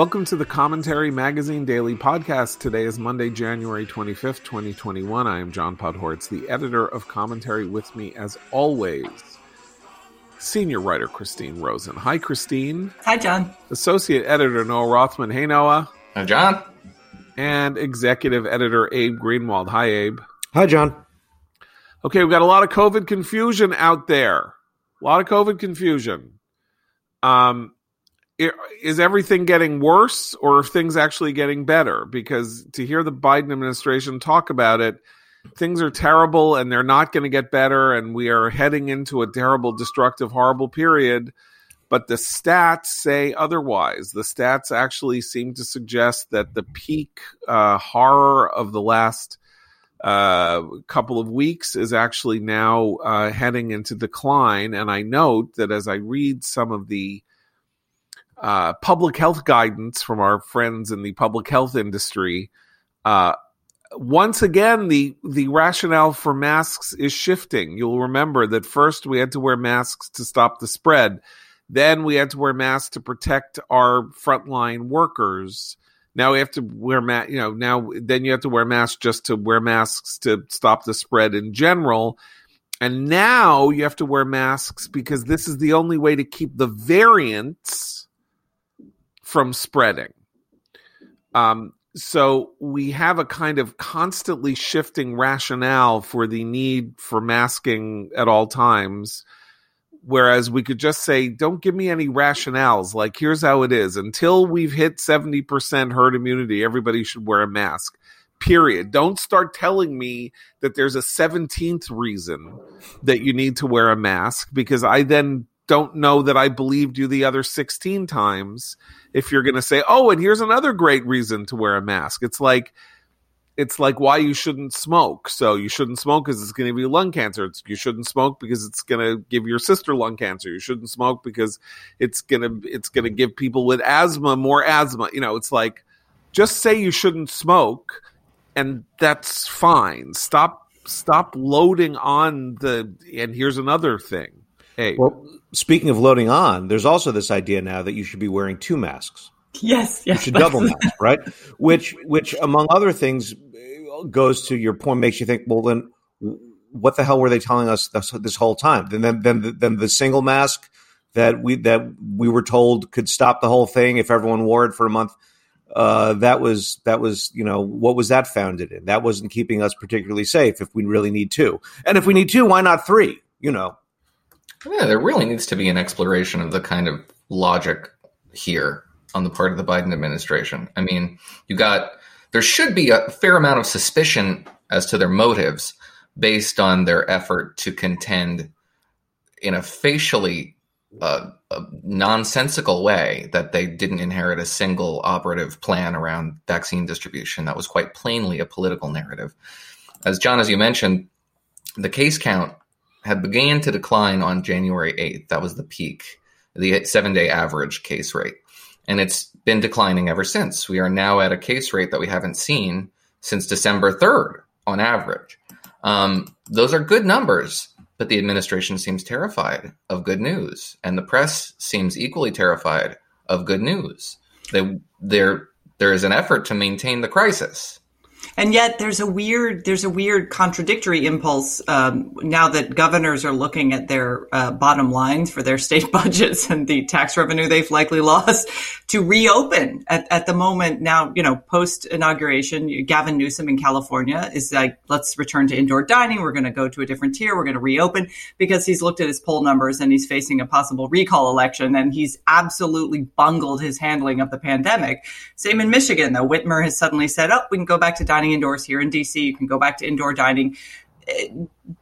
Welcome to the Commentary Magazine Daily Podcast. Today is Monday, January 25th, 2021. I am John Podhoretz, the editor of Commentary. With me, as always, senior writer Christine Rosen. Hi, Christine. Hi, John. Associate editor Noah Rothman. Hey, Noah. Hi, John. And executive editor Abe Greenwald. Hi, Abe. Hi, John. Okay, we've got a lot of COVID confusion out there. A lot of COVID confusion. Um, is everything getting worse or are things actually getting better? Because to hear the Biden administration talk about it, things are terrible and they're not going to get better, and we are heading into a terrible, destructive, horrible period. But the stats say otherwise. The stats actually seem to suggest that the peak uh, horror of the last uh, couple of weeks is actually now uh, heading into decline. And I note that as I read some of the uh, public health guidance from our friends in the public health industry, uh, once again the the rationale for masks is shifting. You'll remember that first we had to wear masks to stop the spread, then we had to wear masks to protect our frontline workers. Now we have to wear ma- you know now then you have to wear masks just to wear masks to stop the spread in general. And now you have to wear masks because this is the only way to keep the variants from spreading. Um, so we have a kind of constantly shifting rationale for the need for masking at all times. Whereas we could just say, don't give me any rationales. Like, here's how it is. Until we've hit 70% herd immunity, everybody should wear a mask. Period. Don't start telling me that there's a 17th reason that you need to wear a mask because I then don't know that I believed you the other 16 times if you're going to say, "Oh, and here's another great reason to wear a mask." It's like it's like why you shouldn't smoke. So you shouldn't smoke because it's going to give you lung cancer. It's, you shouldn't smoke because it's going to give your sister lung cancer. You shouldn't smoke because it's going to it's going to give people with asthma more asthma. You know, it's like just say you shouldn't smoke and that's fine. Stop stop loading on the and here's another thing. Hey. Well, speaking of loading on, there's also this idea now that you should be wearing two masks. Yes, yes. You should double mask, right? Which, which among other things, goes to your point, makes you think, well, then what the hell were they telling us this, this whole time? Then, then, then, then the single mask that we that we were told could stop the whole thing if everyone wore it for a month. Uh, that was that was you know what was that founded in? That wasn't keeping us particularly safe. If we really need two, and if we need two, why not three? You know. Yeah, there really needs to be an exploration of the kind of logic here on the part of the Biden administration. I mean, you got there should be a fair amount of suspicion as to their motives based on their effort to contend in a facially uh, a nonsensical way that they didn't inherit a single operative plan around vaccine distribution. That was quite plainly a political narrative. As John, as you mentioned, the case count had began to decline on January 8th. That was the peak, the seven day average case rate. And it's been declining ever since. We are now at a case rate that we haven't seen since December 3rd on average. Um, those are good numbers, but the administration seems terrified of good news, and the press seems equally terrified of good news. They, there, there is an effort to maintain the crisis and yet there's a weird there's a weird contradictory impulse um, now that governors are looking at their uh, bottom lines for their state budgets and the tax revenue they've likely lost to reopen at, at the moment. Now you know post inauguration gavin newsom in california is like let's return to indoor dining. We're going to go to a different tier. We're going to reopen because he's looked at his poll numbers and he's facing a possible recall election and he's absolutely bungled his handling of the pandemic. Same in michigan though. Whitmer has suddenly said oh we can go back to dining indoors here in DC. You can go back to indoor dining.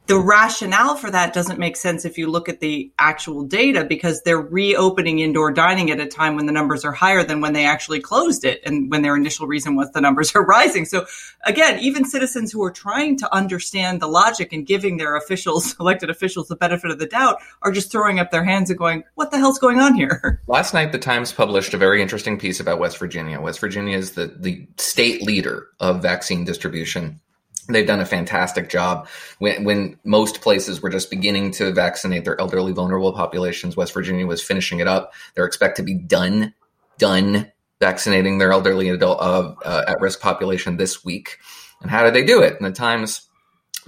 The rationale for that doesn't make sense if you look at the actual data because they're reopening indoor dining at a time when the numbers are higher than when they actually closed it and when their initial reason was the numbers are rising. So again, even citizens who are trying to understand the logic and giving their officials, elected officials, the benefit of the doubt are just throwing up their hands and going, what the hell's going on here? Last night, the Times published a very interesting piece about West Virginia. West Virginia is the, the state leader of vaccine distribution They've done a fantastic job. When, when most places were just beginning to vaccinate their elderly, vulnerable populations, West Virginia was finishing it up. They're expected to be done, done vaccinating their elderly adult uh, uh, at risk population this week. And how did they do it? And the Times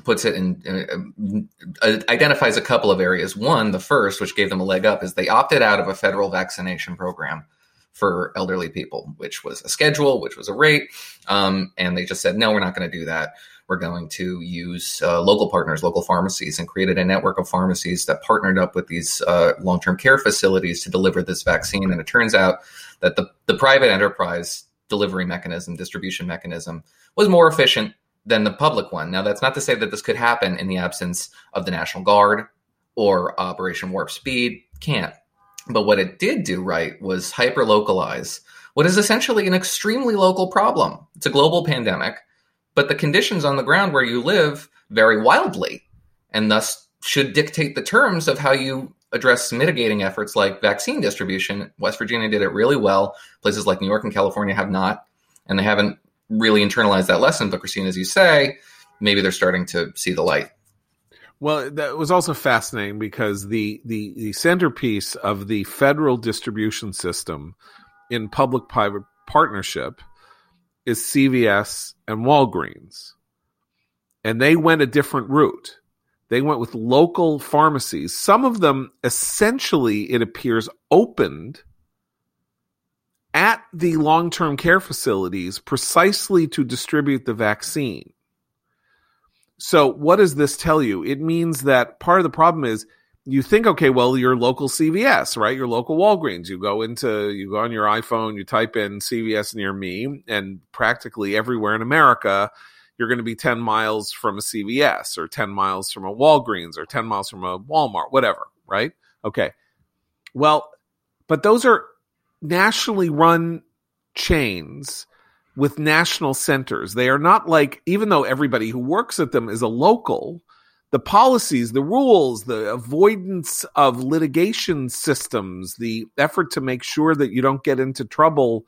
puts it in uh, identifies a couple of areas. One, the first, which gave them a leg up, is they opted out of a federal vaccination program for elderly people, which was a schedule, which was a rate, um, and they just said no, we're not going to do that. We're going to use uh, local partners, local pharmacies, and created a network of pharmacies that partnered up with these uh, long-term care facilities to deliver this vaccine. And it turns out that the the private enterprise delivery mechanism, distribution mechanism, was more efficient than the public one. Now, that's not to say that this could happen in the absence of the National Guard or Operation Warp Speed. Can't. But what it did do right was hyper localize what is essentially an extremely local problem. It's a global pandemic, but the conditions on the ground where you live vary wildly and thus should dictate the terms of how you address mitigating efforts like vaccine distribution. West Virginia did it really well. Places like New York and California have not, and they haven't really internalized that lesson. But Christine, as you say, maybe they're starting to see the light. Well, that was also fascinating because the, the, the centerpiece of the federal distribution system in public private partnership is CVS and Walgreens. And they went a different route. They went with local pharmacies. Some of them essentially, it appears, opened at the long term care facilities precisely to distribute the vaccine. So, what does this tell you? It means that part of the problem is you think, okay, well, your local CVS, right? Your local Walgreens. You go into, you go on your iPhone, you type in CVS near me, and practically everywhere in America, you're going to be 10 miles from a CVS or 10 miles from a Walgreens or 10 miles from a Walmart, whatever, right? Okay. Well, but those are nationally run chains with national centers. They are not like, even though everybody who works at them is a local, the policies, the rules, the avoidance of litigation systems, the effort to make sure that you don't get into trouble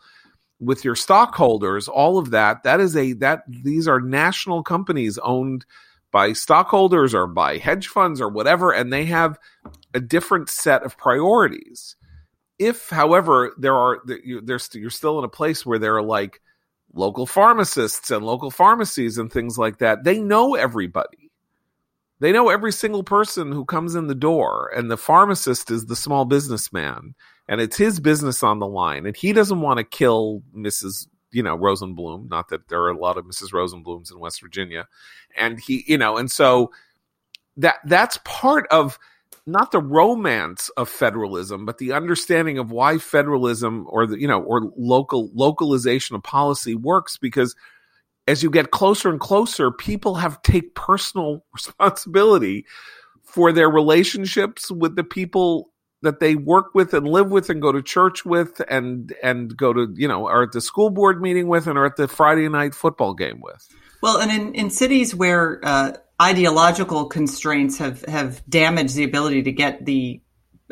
with your stockholders, all of that, that is a, that these are national companies owned by stockholders or by hedge funds or whatever, and they have a different set of priorities. If, however, there are, there's, you're still in a place where there are like, local pharmacists and local pharmacies and things like that. They know everybody. They know every single person who comes in the door, and the pharmacist is the small businessman, and it's his business on the line, and he doesn't want to kill Mrs. You know Rosenblum. Not that there are a lot of Mrs. Rosenblums in West Virginia, and he, you know, and so that that's part of not the romance of federalism, but the understanding of why federalism or the you know or local localization of policy works because as you get closer and closer, people have take personal responsibility for their relationships with the people that they work with and live with and go to church with and and go to you know are at the school board meeting with and are at the Friday night football game with. Well, and in, in cities where uh, ideological constraints have have damaged the ability to get the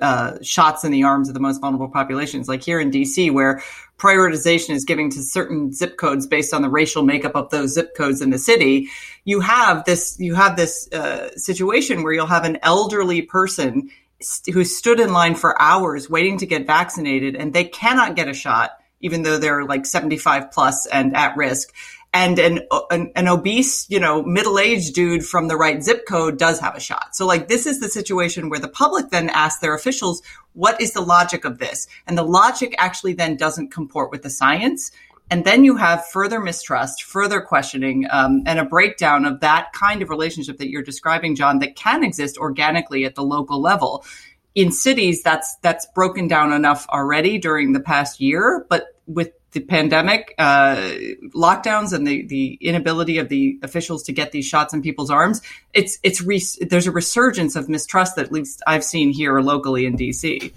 uh, shots in the arms of the most vulnerable populations, like here in DC, where prioritization is giving to certain zip codes based on the racial makeup of those zip codes in the city. You have this you have this uh, situation where you'll have an elderly person st- who stood in line for hours waiting to get vaccinated, and they cannot get a shot, even though they're like seventy five plus and at risk and an, an, an obese, you know, middle-aged dude from the right zip code does have a shot. So like this is the situation where the public then asks their officials, what is the logic of this? And the logic actually then doesn't comport with the science. And then you have further mistrust, further questioning, um, and a breakdown of that kind of relationship that you're describing, John, that can exist organically at the local level. In cities, that's that's broken down enough already during the past year, but with the pandemic, uh, lockdowns, and the, the inability of the officials to get these shots in people's arms, it's it's re- there's a resurgence of mistrust that at least I've seen here locally in DC.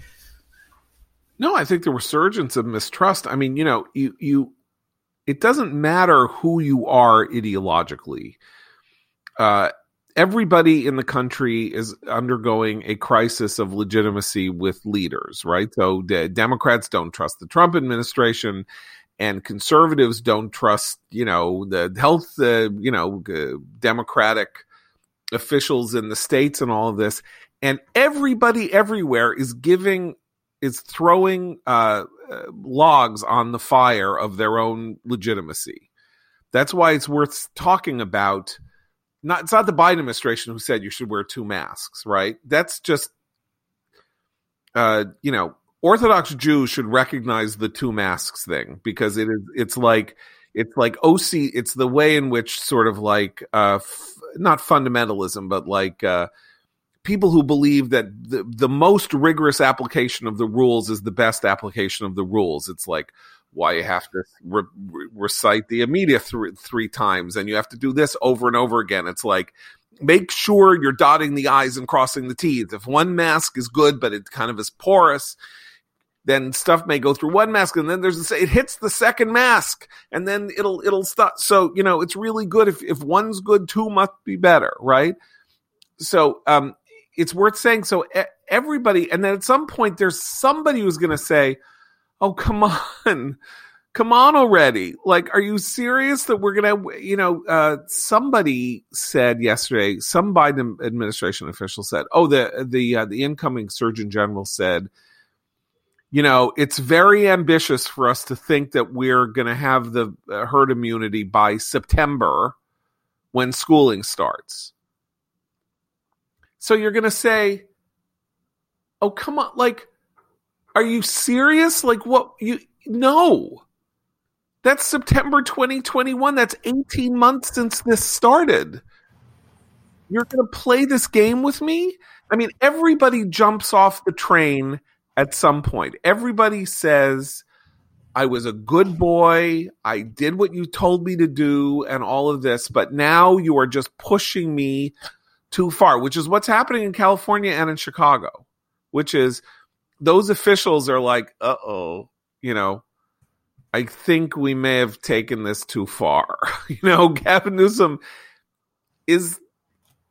No, I think the resurgence of mistrust. I mean, you know, you you it doesn't matter who you are ideologically. Uh, everybody in the country is undergoing a crisis of legitimacy with leaders, right? So Democrats don't trust the Trump administration and conservatives don't trust, you know, the health, uh, you know, uh, democratic officials in the states and all of this. And everybody everywhere is giving is throwing uh, uh, logs on the fire of their own legitimacy. That's why it's worth talking about. Not it's not the Biden administration who said you should wear two masks, right? That's just, uh, you know, Orthodox Jews should recognize the two masks thing because it is it's like it's like OC. It's the way in which sort of like uh, f- not fundamentalism, but like uh, people who believe that the, the most rigorous application of the rules is the best application of the rules. It's like why you have to re- re- recite the Amidah th- three times and you have to do this over and over again. It's like make sure you're dotting the I's and crossing the T's. If one mask is good, but it kind of is porous, then stuff may go through one mask and then there's a, it hits the second mask and then it'll it'll stop so you know it's really good if if one's good two must be better right so um it's worth saying so everybody and then at some point there's somebody who's going to say oh come on come on already like are you serious that we're going to you know uh somebody said yesterday some biden administration official said oh the the uh, the incoming surgeon general said you know, it's very ambitious for us to think that we're going to have the uh, herd immunity by September when schooling starts. So you're going to say, "Oh, come on, like are you serious? Like what you no. That's September 2021. That's 18 months since this started. You're going to play this game with me? I mean, everybody jumps off the train at some point. Everybody says, I was a good boy. I did what you told me to do and all of this, but now you are just pushing me too far, which is what's happening in California and in Chicago, which is those officials are like, uh oh, you know, I think we may have taken this too far. you know, Gavin Newsom is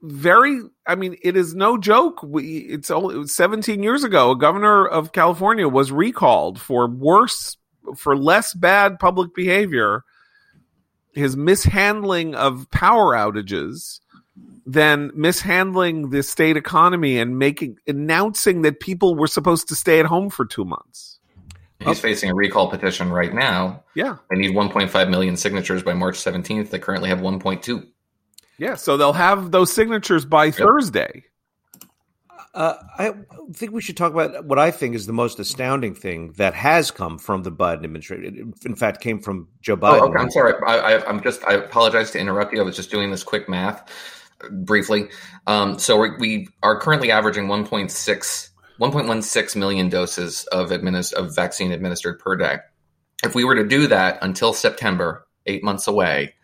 very i mean it is no joke we it's only it 17 years ago a governor of california was recalled for worse for less bad public behavior his mishandling of power outages than mishandling the state economy and making announcing that people were supposed to stay at home for 2 months He's facing a recall petition right now. Yeah. They need 1.5 million signatures by March 17th. They currently have 1.2. Yeah, so they'll have those signatures by yep. Thursday. Uh, I think we should talk about what I think is the most astounding thing that has come from the Biden administration. In fact, came from Joe Biden. Oh, okay. I'm sorry. I, am just. I apologize to interrupt you. I was just doing this quick math briefly. Um, so we, we, are currently averaging 1.6, 1.16 million doses of administ- of vaccine administered per day. If we were to do that until September, eight months away,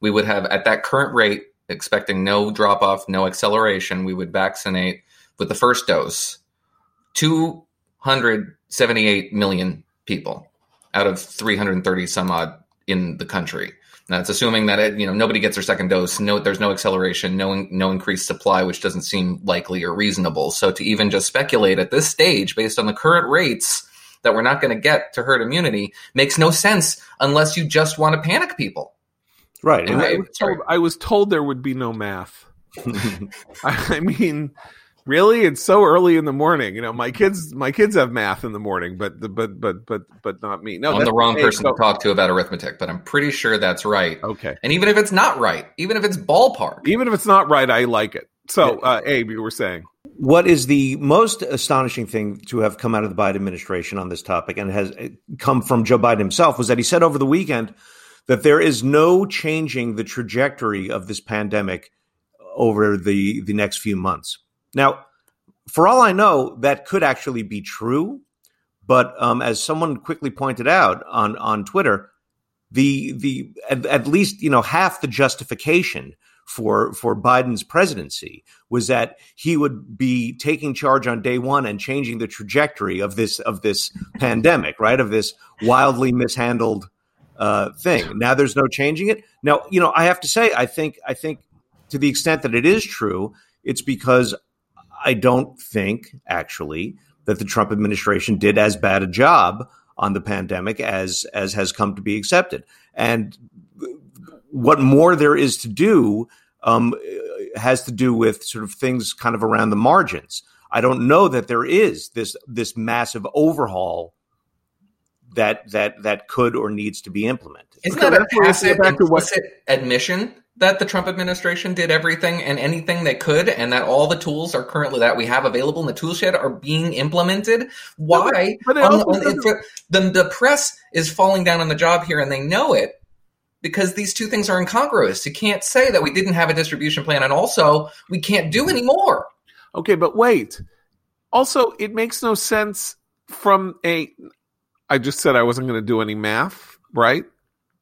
we would have at that current rate, expecting no drop off, no acceleration, we would vaccinate with the first dose 278 million people out of 330 some odd in the country. That's assuming that it, you know nobody gets their second dose. No, there's no acceleration, no no increased supply, which doesn't seem likely or reasonable. So to even just speculate at this stage, based on the current rates, that we're not going to get to herd immunity makes no sense unless you just want to panic people. Right. And I, was told, I was told there would be no math. I mean, really, it's so early in the morning. You know, my kids, my kids have math in the morning, but but but but but not me. No, I'm the wrong person so, to talk to about arithmetic, but I'm pretty sure that's right. Okay. And even if it's not right, even if it's ballpark, even if it's not right, I like it. So, uh, Abe, you were saying. What is the most astonishing thing to have come out of the Biden administration on this topic and has come from Joe Biden himself was that he said over the weekend that there is no changing the trajectory of this pandemic over the, the next few months. Now, for all I know, that could actually be true. But um, as someone quickly pointed out on, on Twitter, the the at, at, least you know half the justification for for Biden's presidency was that he would be taking charge on day one and changing the trajectory of this of this pandemic, right? Of this wildly mishandled uh, thing. Now there's no changing it. Now, you know, I have to say, I think, I think to the extent that it is true, it's because I don't think actually that the Trump administration did as bad a job on the pandemic as as has come to be accepted. And what more there is to do um, has to do with sort of things kind of around the margins. I don't know that there is this this massive overhaul that that that could or needs to be implemented. Isn't that a tacit implicit admission that the Trump administration did everything and anything they could, and that all the tools are currently that we have available in the tool shed are being implemented? Why? No, but, on, on, the, the press is falling down on the job here, and they know it because these two things are incongruous. You can't say that we didn't have a distribution plan, and also we can't do anymore. Okay, but wait. Also, it makes no sense from a I just said I wasn't going to do any math, right?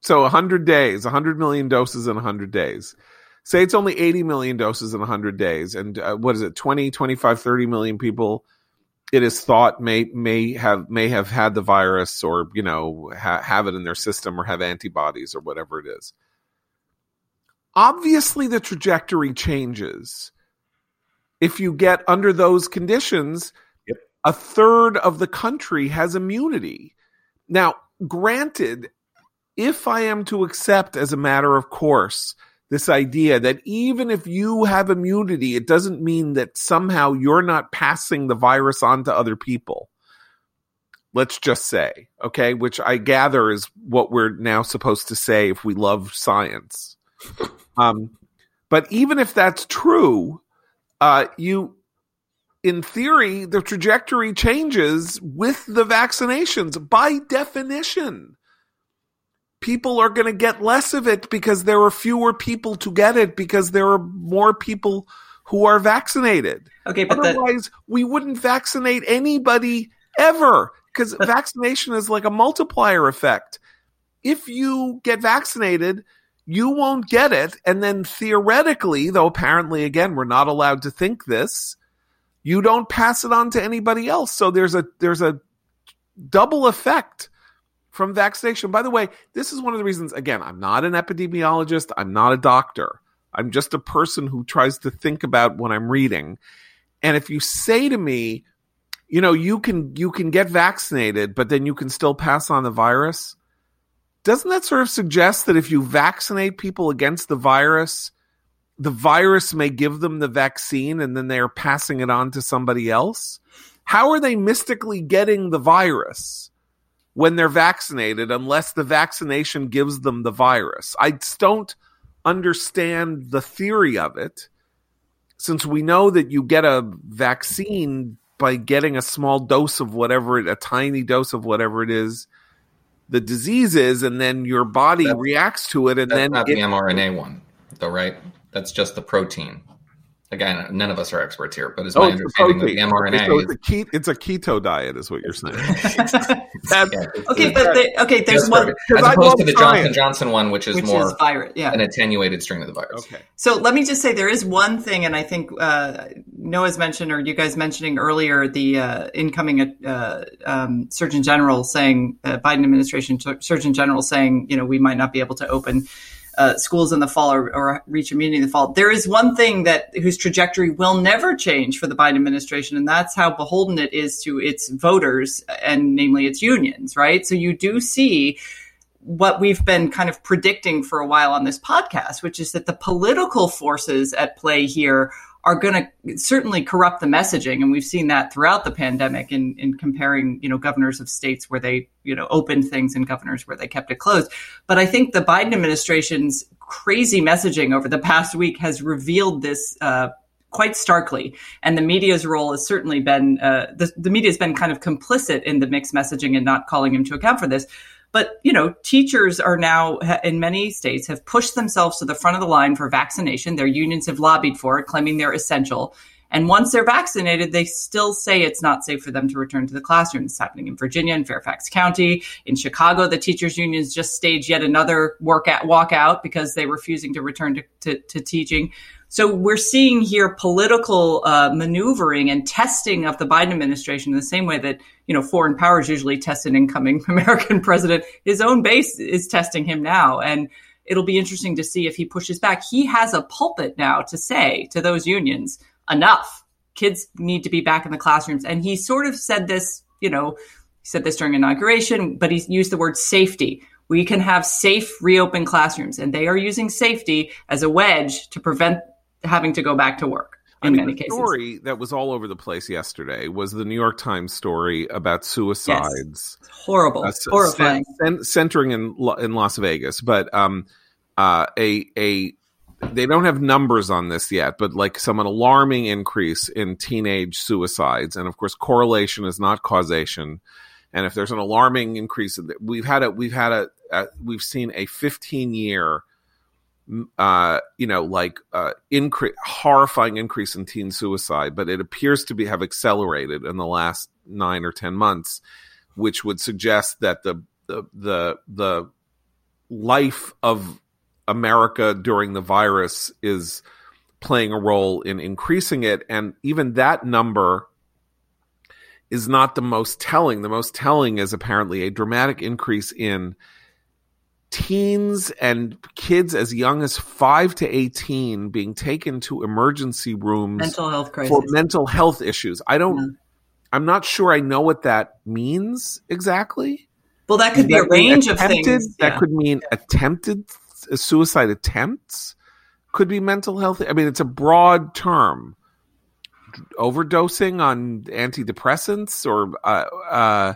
So 100 days, 100 million doses in 100 days. Say it's only 80 million doses in 100 days. And uh, what is it, 20, 25, 30 million people it is thought may may have may have had the virus or you know ha- have it in their system or have antibodies or whatever it is obviously the trajectory changes if you get under those conditions yep. a third of the country has immunity now, granted, if I am to accept as a matter of course this idea that even if you have immunity, it doesn't mean that somehow you're not passing the virus on to other people. Let's just say, okay, which I gather is what we're now supposed to say if we love science. Um, but even if that's true, uh, you in theory, the trajectory changes with the vaccinations by definition. People are going to get less of it because there are fewer people to get it because there are more people who are vaccinated. Okay, but otherwise, the- we wouldn't vaccinate anybody ever because vaccination is like a multiplier effect. If you get vaccinated, you won't get it. And then theoretically, though apparently, again, we're not allowed to think this, you don't pass it on to anybody else. So there's a there's a double effect from vaccination. By the way, this is one of the reasons again, I'm not an epidemiologist, I'm not a doctor. I'm just a person who tries to think about what I'm reading. And if you say to me, you know, you can you can get vaccinated, but then you can still pass on the virus, doesn't that sort of suggest that if you vaccinate people against the virus, the virus may give them the vaccine and then they're passing it on to somebody else? How are they mystically getting the virus when they're vaccinated unless the vaccination gives them the virus? I don't understand the theory of it since we know that you get a vaccine by getting a small dose of whatever it, a tiny dose of whatever it is the disease is, and then your body that's, reacts to it, and then not it, the mRNA one, though, right? That's just the protein. Again, none of us are experts here, but it's oh, my it's understanding that the mRNA. So it's, a ke- it's a keto diet, is what you're saying. okay, but the, okay, there's one as opposed to the Johnson Johnson one, which is which more is virus, yeah. an attenuated strain of the virus. Okay. So let me just say there is one thing, and I think uh, Noah's mentioned, or you guys mentioning earlier, the uh, incoming uh, um, Surgeon General saying, uh, Biden administration Surgeon General saying, you know, we might not be able to open uh, schools in the fall or, or, reach immunity in the fall. There is one thing that whose trajectory will never change for the Biden administration, and that's how beholden it is to its voters and namely its unions, right? So you do see what we've been kind of predicting for a while on this podcast, which is that the political forces at play here are going to certainly corrupt the messaging, and we've seen that throughout the pandemic in, in comparing, you know, governors of states where they, you know, opened things and governors where they kept it closed. But I think the Biden administration's crazy messaging over the past week has revealed this. Uh, quite starkly. And the media's role has certainly been, uh, the, the media has been kind of complicit in the mixed messaging and not calling him to account for this. But, you know, teachers are now in many states have pushed themselves to the front of the line for vaccination. Their unions have lobbied for it, claiming they're essential. And once they're vaccinated, they still say it's not safe for them to return to the classroom. It's happening in Virginia and Fairfax County. In Chicago, the teachers' unions just staged yet another work at, walkout because they're refusing to return to, to, to teaching. So we're seeing here political uh, maneuvering and testing of the Biden administration in the same way that you know foreign powers usually test an incoming American president. His own base is testing him now, and it'll be interesting to see if he pushes back. He has a pulpit now to say to those unions, "Enough! Kids need to be back in the classrooms." And he sort of said this, you know, he said this during inauguration, but he used the word safety we can have safe reopen classrooms and they are using safety as a wedge to prevent having to go back to work. in I mean, many the cases. story that was all over the place yesterday was the New York Times story about suicides. Horrible, uh, horrifying. cen- centering in in Las Vegas, but um, uh, a a they don't have numbers on this yet, but like some an alarming increase in teenage suicides, and of course, correlation is not causation. And if there's an alarming increase, we've had a we've had a, a we've seen a 15 year, uh, you know, like uh, increase horrifying increase in teen suicide, but it appears to be have accelerated in the last nine or ten months which would suggest that the the the, the life of America during the virus is playing a role in increasing it and even that number is not the most telling the most telling is apparently a dramatic increase in teens and kids as young as 5 to 18 being taken to emergency rooms Mental health crisis. for mental health issues i don't Yeah. i'm not sure i know what that means exactly well, that could be That a range of things. That Yeah. could mean attempted suicide attempts. Could be mental health. I mean, it's a broad term. Overdosing on antidepressants, or uh, uh,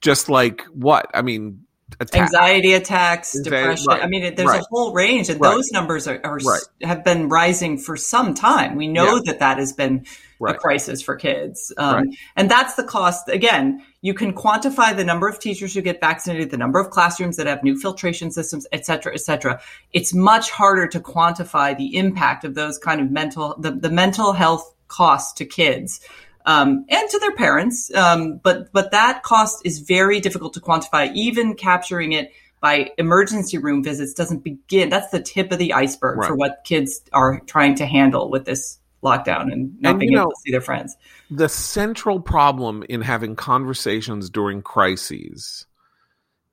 just like what? I mean, attack. anxiety attacks, Anxiety- depression. right, I mean, there's right. a whole range, and Right. those numbers are, are have been rising for some time. We know Yeah. that that has been Right. a crisis for kids, um, Right. and that's the cost. Again, you can quantify the number of teachers who get vaccinated, the number of classrooms that have new filtration systems, et cetera, et cetera. It's much harder to quantify the impact of those kind of mental the, the mental health costs to kids um, and to their parents. Um, but but that cost is very difficult to quantify. Even capturing it by emergency room visits doesn't begin. That's the tip of the iceberg Right. for what kids are trying to handle with this lockdown and not And, being able know- to see their friends. the central problem in having conversations during crises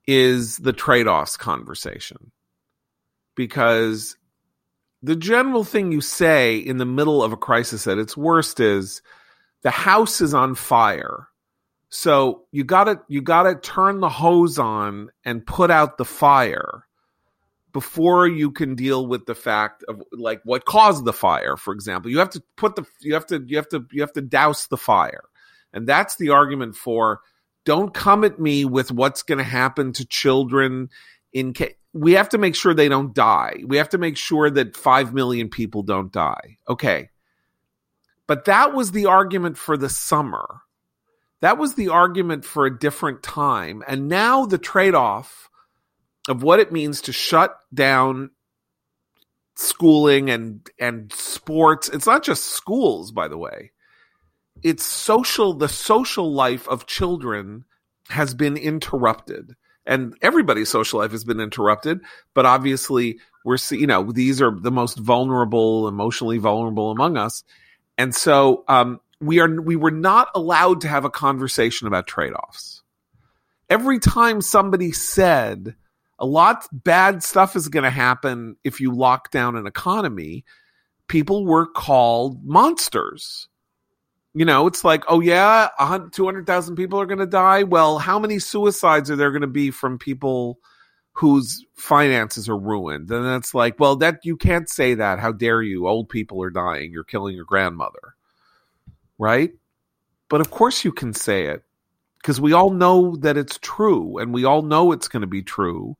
is the trade-offs conversation. Because the general thing you say in the middle of a crisis at its worst is the house is on fire. So you gotta you gotta turn the hose on and put out the fire before you can deal with the fact of like what caused the fire for example. You have to put the you have to you have to you have to douse the fire. And that's the argument for don't come at me with what's going to happen to children in case we have to make sure they don't die. We have to make sure that 5 million people don't die. Okay. But that was the argument for the summer. That was the argument for a different time. And now the trade-off of what it means to shut down schooling and and sports. It's not just schools by the way. It's social the social life of children has been interrupted. And everybody's social life has been interrupted but obviously we're you know these are the most vulnerable emotionally vulnerable among us. And so um, we are we were not allowed to have a conversation about trade-offs. Every time somebody said a lot bad stuff is going to happen if you lock down an economy. People were called monsters. You know it's like oh yeah 200000 people are going to die. Well how many suicides are there going to be from people whose finances are ruined? And it's like well that you can't say that. How dare you? Old people are dying. You're killing your grandmother. Right? But of course you can say it because we all know that it's true and we all know it's going to be true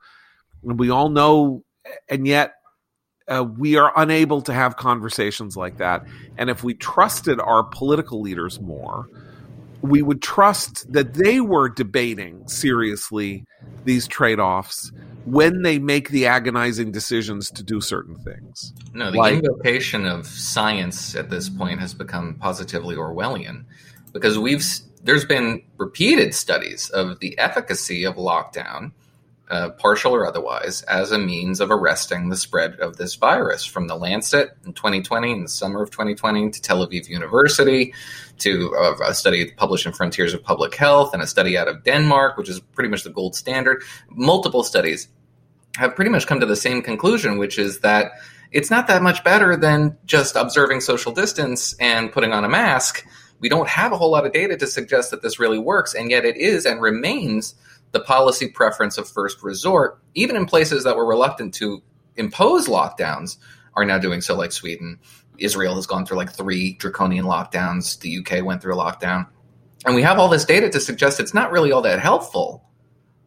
and we all know and yet uh, we are unable to have conversations like that and if we trusted our political leaders more we would trust that they were debating seriously these trade-offs when they make the agonizing decisions to do certain things. No, the Like- invocation of science at this point has become positively Orwellian because we've there's been repeated studies of the efficacy of lockdown, uh, partial or otherwise, as a means of arresting the spread of this virus. From the Lancet in 2020, in the summer of 2020, to Tel Aviv University, to uh, a study published in Frontiers of Public Health, and a study out of Denmark, which is pretty much the gold standard. Multiple studies have pretty much come to the same conclusion, which is that it's not that much better than just observing social distance and putting on a mask. We don't have a whole lot of data to suggest that this really works, and yet it is and remains the policy preference of first resort, even in places that were reluctant to impose lockdowns, are now doing so, like Sweden. Israel has gone through like three draconian lockdowns. The UK went through a lockdown. And we have all this data to suggest it's not really all that helpful.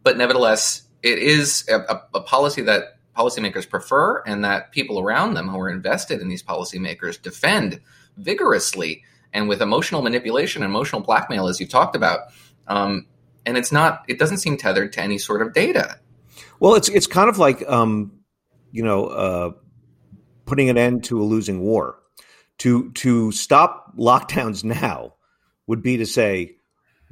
But nevertheless, it is a, a, a policy that policymakers prefer and that people around them who are invested in these policymakers defend vigorously and with emotional manipulation and emotional blackmail, as you talked about. Um, and it's not, it doesn't seem tethered to any sort of data. Well, it's it's kind of like um, you know uh, putting an end to a losing war. To to stop lockdowns now would be to say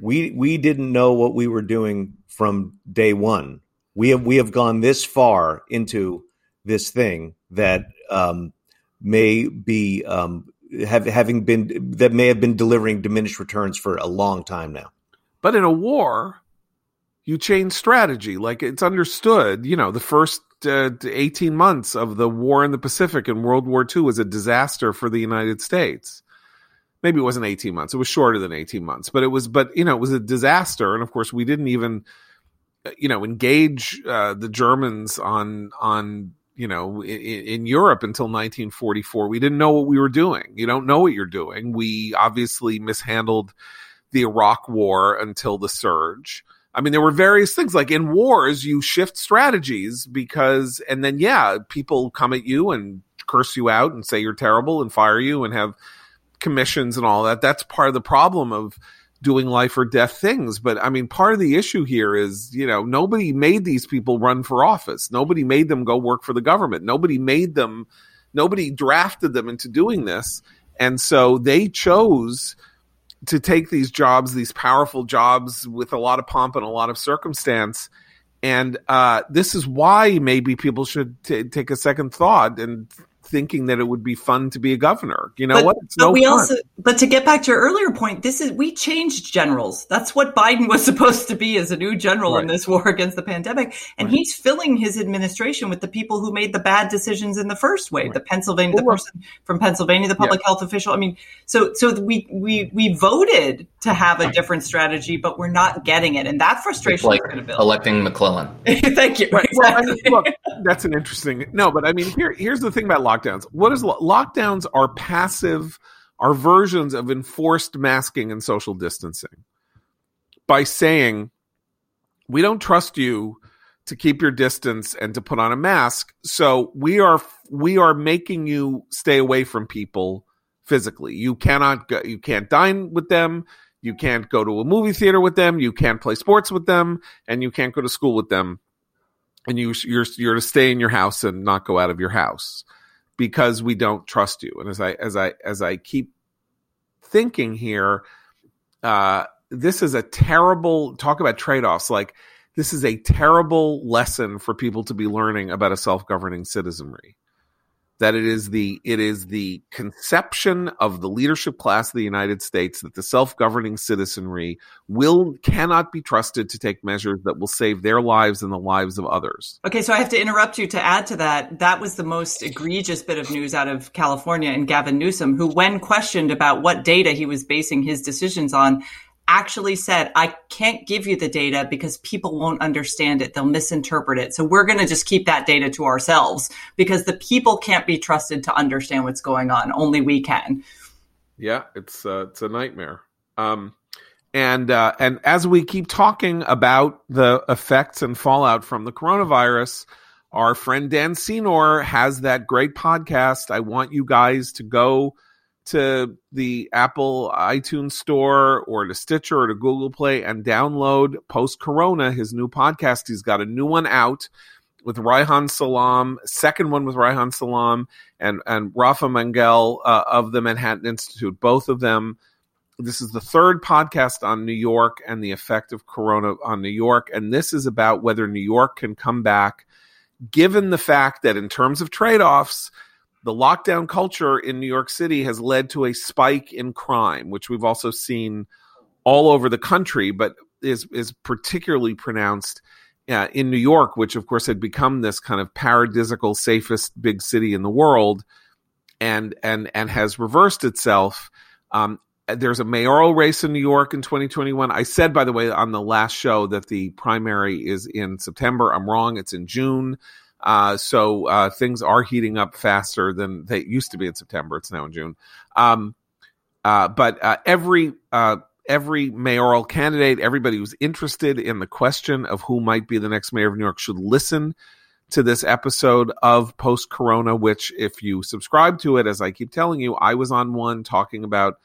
we we didn't know what we were doing from day one. We have we have gone this far into this thing that um, may be um, have having been that may have been delivering diminished returns for a long time now. But in a war, you change strategy. Like it's understood, you know, the first uh, 18 months of the war in the Pacific in World War II was a disaster for the United States. Maybe it wasn't 18 months. It was shorter than 18 months, but it was, but, you know, it was a disaster. And of course, we didn't even, uh, you know, engage uh, the Germans on, on, you know, in, in Europe until 1944. We didn't know what we were doing. You don't know what you're doing. We obviously mishandled the Iraq war until the surge. I mean, there were various things like in wars, you shift strategies because, and then, yeah, people come at you and curse you out and say you're terrible and fire you and have commissions and all that. That's part of the problem of doing life or death things. But I mean, part of the issue here is, you know, nobody made these people run for office. Nobody made them go work for the government. Nobody made them, nobody drafted them into doing this. And so they chose to take these jobs, these powerful jobs with a lot of pomp and a lot of circumstance. And uh, this is why maybe people should t- take a second thought and thinking that it would be fun to be a governor. You know but, what? It's but no we fun. also, but to get back to your earlier point, this is we changed generals. That's what Biden was supposed to be as a new general right. in this war against the pandemic, and right. he's filling his administration with the people who made the bad decisions in the first wave. Right. The Pennsylvania, the person from Pennsylvania, the public yeah. health official. I mean, so so we we we voted to have a different strategy, but we're not getting it, and that frustration like is going to build. Electing McClellan. Thank you. Right. Well, I mean, look, that's an interesting. No, but I mean, here here's the thing about lockdowns. What is lockdowns are passive, are versions of enforced masking and social distancing. By saying, we don't trust you to keep your distance and to put on a mask, so we are we are making you stay away from people physically. You cannot go, you can't dine with them, you can't go to a movie theater with them, you can't play sports with them, and you can't go to school with them. And you you're you're to stay in your house and not go out of your house because we don't trust you. And as I as I as I keep thinking here, uh, this is a terrible talk about trade offs. Like this is a terrible lesson for people to be learning about a self governing citizenry that it is the it is the conception of the leadership class of the United States that the self-governing citizenry will cannot be trusted to take measures that will save their lives and the lives of others. Okay, so I have to interrupt you to add to that. That was the most egregious bit of news out of California and Gavin Newsom, who when questioned about what data he was basing his decisions on, actually said, I can't give you the data because people won't understand it. They'll misinterpret it. So we're going to just keep that data to ourselves because the people can't be trusted to understand what's going on. Only we can. Yeah, it's uh, it's a nightmare. Um, and uh, and as we keep talking about the effects and fallout from the coronavirus, our friend Dan Senor has that great podcast. I want you guys to go to the Apple iTunes store or to Stitcher or to Google Play and download Post Corona, his new podcast. He's got a new one out with Reihan Salam, second one with Reihan Salam and and Rafa Mangual uh, of the Manhattan Institute. Both of them. This is the third podcast on New York and the effect of Corona on New York, and this is about whether New York can come back, given the fact that in terms of trade offs the lockdown culture in New York City has led to a spike in crime, which we've also seen all over the country, but is is particularly pronounced uh, in New York, which of course had become this kind of paradisical safest big city in the world, and and and has reversed itself. Um, there's a mayoral race in New York in 2021. I said, by the way, on the last show that the primary is in September. I'm wrong. It's in June. Uh, so uh, things are heating up faster than they used to be in September. It's now in June. Um, uh, but uh, every uh, every mayoral candidate, everybody who's interested in the question of who might be the next mayor of New York, should listen to this episode of Post Corona. Which, if you subscribe to it, as I keep telling you, I was on one talking about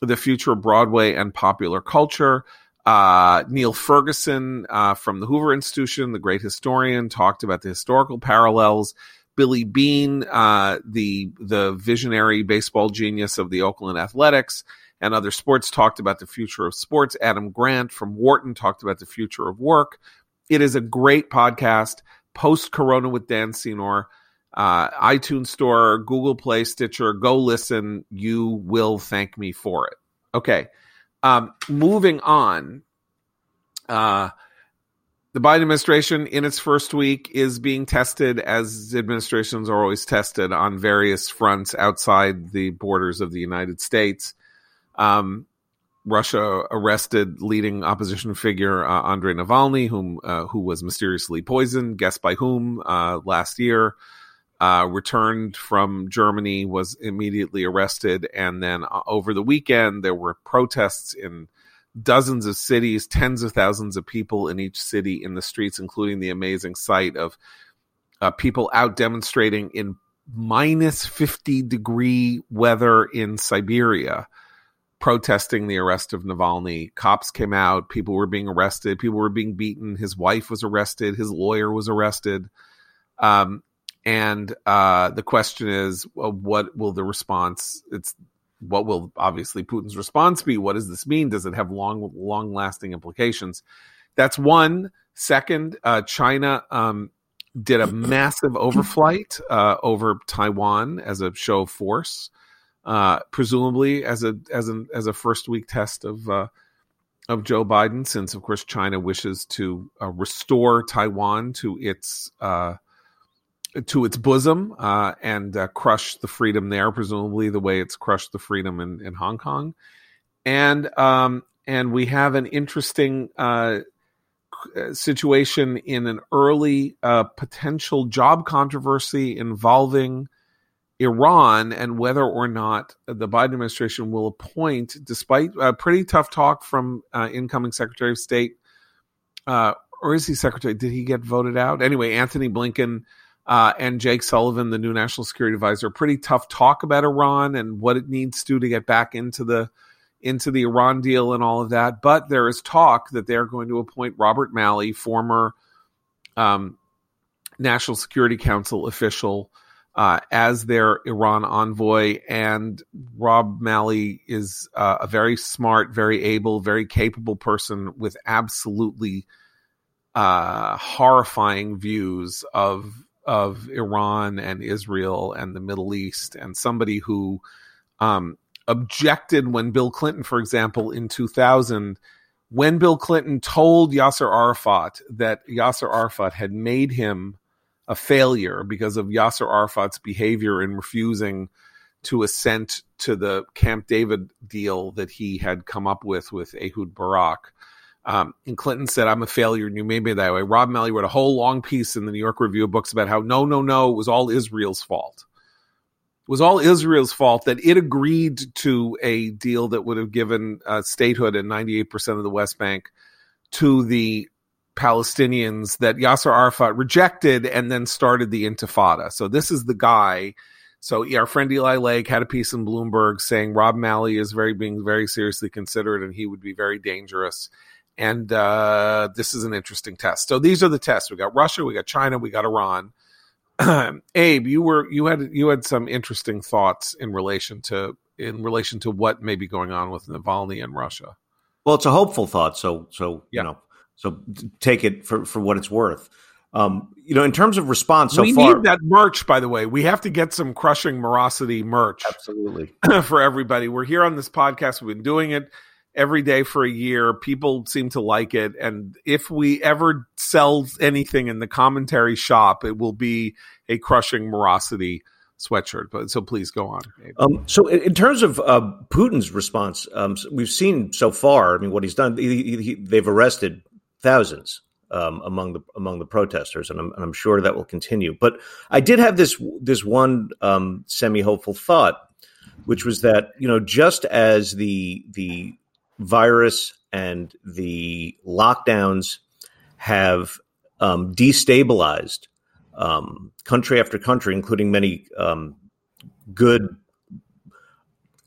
the future of Broadway and popular culture. Uh, Niall Ferguson uh, from the Hoover Institution, the great historian, talked about the historical parallels. Billy Beane, uh, the the visionary baseball genius of the Oakland Athletics and other sports, talked about the future of sports. Adam Grant from Wharton talked about the future of work. It is a great podcast. Post Corona with Dan Senor, uh, iTunes Store, Google Play, Stitcher. Go listen. You will thank me for it. Okay. Um, moving on, uh, the Biden administration in its first week is being tested as administrations are always tested on various fronts outside the borders of the United States. Um, Russia arrested leading opposition figure uh, Andrei Navalny, whom uh, who was mysteriously poisoned, guessed by whom uh, last year. Uh, returned from Germany, was immediately arrested, and then uh, over the weekend there were protests in dozens of cities, tens of thousands of people in each city in the streets, including the amazing sight of uh, people out demonstrating in minus 50 degree weather in Siberia, protesting the arrest of Navalny. Cops came out, people were being arrested, people were being beaten. His wife was arrested, his lawyer was arrested. Um, and uh, the question is, well, what will the response? It's what will obviously Putin's response be? What does this mean? Does it have long, long lasting implications? That's one. Second, uh, China um, did a massive overflight uh, over Taiwan as a show of force, uh, presumably as a as a as a first week test of uh, of Joe Biden, since of course China wishes to uh, restore Taiwan to its uh, to its bosom uh, and uh, crush the freedom there, presumably the way it's crushed the freedom in, in Hong Kong. And um, and we have an interesting uh, uh situation in an early uh, potential job controversy involving Iran and whether or not the Biden administration will appoint, despite a pretty tough talk from uh, incoming Secretary of State, or is he Secretary? Did he get voted out? Anyway, Antony Blinken uh, and Jake Sullivan, the new national security advisor, pretty tough talk about Iran and what it needs to to get back into the into the Iran deal and all of that. But there is talk that they're going to appoint Robert Malley, former um, National Security Council official, uh, as their Iran envoy. And Rob Malley is uh, a very smart, very able, very capable person with absolutely uh, horrifying views of of Iran and Israel and the Middle East, and somebody who um, objected when Bill Clinton, for example, in 2000, when Bill Clinton told Yasser Arafat that Yasser Arafat had made him a failure because of Yasser Arafat's behavior in refusing to assent to the Camp David deal that he had come up with with Ehud Barak. Um, and Clinton said, I'm a failure and you made me that way. Rob Malley wrote a whole long piece in the New York Review of Books about how no, no, no, it was all Israel's fault. It was all Israel's fault that it agreed to a deal that would have given uh, statehood in 98% of the West Bank to the Palestinians that Yasser Arafat rejected and then started the Intifada. So this is the guy. So our friend Eli Lake had a piece in Bloomberg saying Rob Malley is very being very seriously considered and he would be very dangerous and uh, this is an interesting test. So these are the tests. We got Russia, we got China, we got Iran. Abe, you were you had you had some interesting thoughts in relation to in relation to what may be going on with Navalny and Russia. Well, it's a hopeful thought. So so yeah. you know so take it for for what it's worth. Um, you know, in terms of response so far we far, need that merch. By the way, we have to get some crushing morosity merch. Absolutely for everybody. We're here on this podcast. We've been doing it every day for a year. People seem to like it. And if we ever sell anything in the commentary shop, it will be a crushing morosity sweatshirt. But so please go on. Um, so in terms of uh, Putin's response, um, we've seen so far. I mean, what he's done. He, he, they've arrested thousands um, among the among the protesters, and I'm, and I'm, sure that will continue. But I did have this this one um, semi hopeful thought, which was that you know just as the the virus and the lockdowns have um, destabilized um, country after country, including many um, good,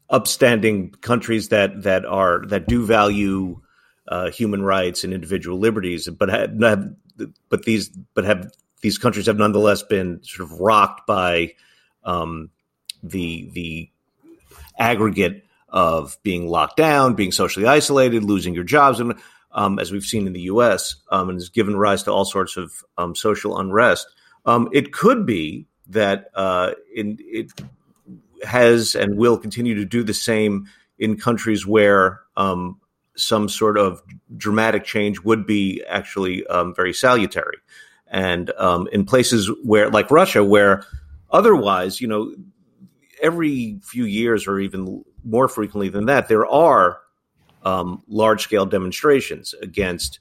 upstanding countries that that are that do value uh, human rights and individual liberties, but have, but these but have these countries have nonetheless been sort of rocked by um, the the aggregate of being locked down, being socially isolated, losing your jobs, and um, as we've seen in the U.S., um, and has given rise to all sorts of um, social unrest. Um, it could be that uh, in, it has and will continue to do the same in countries where um, some sort of dramatic change would be actually um, very salutary. And in places where, like Russia, where otherwise, you know, every few years or even more frequently than that, there are um, large scale demonstrations against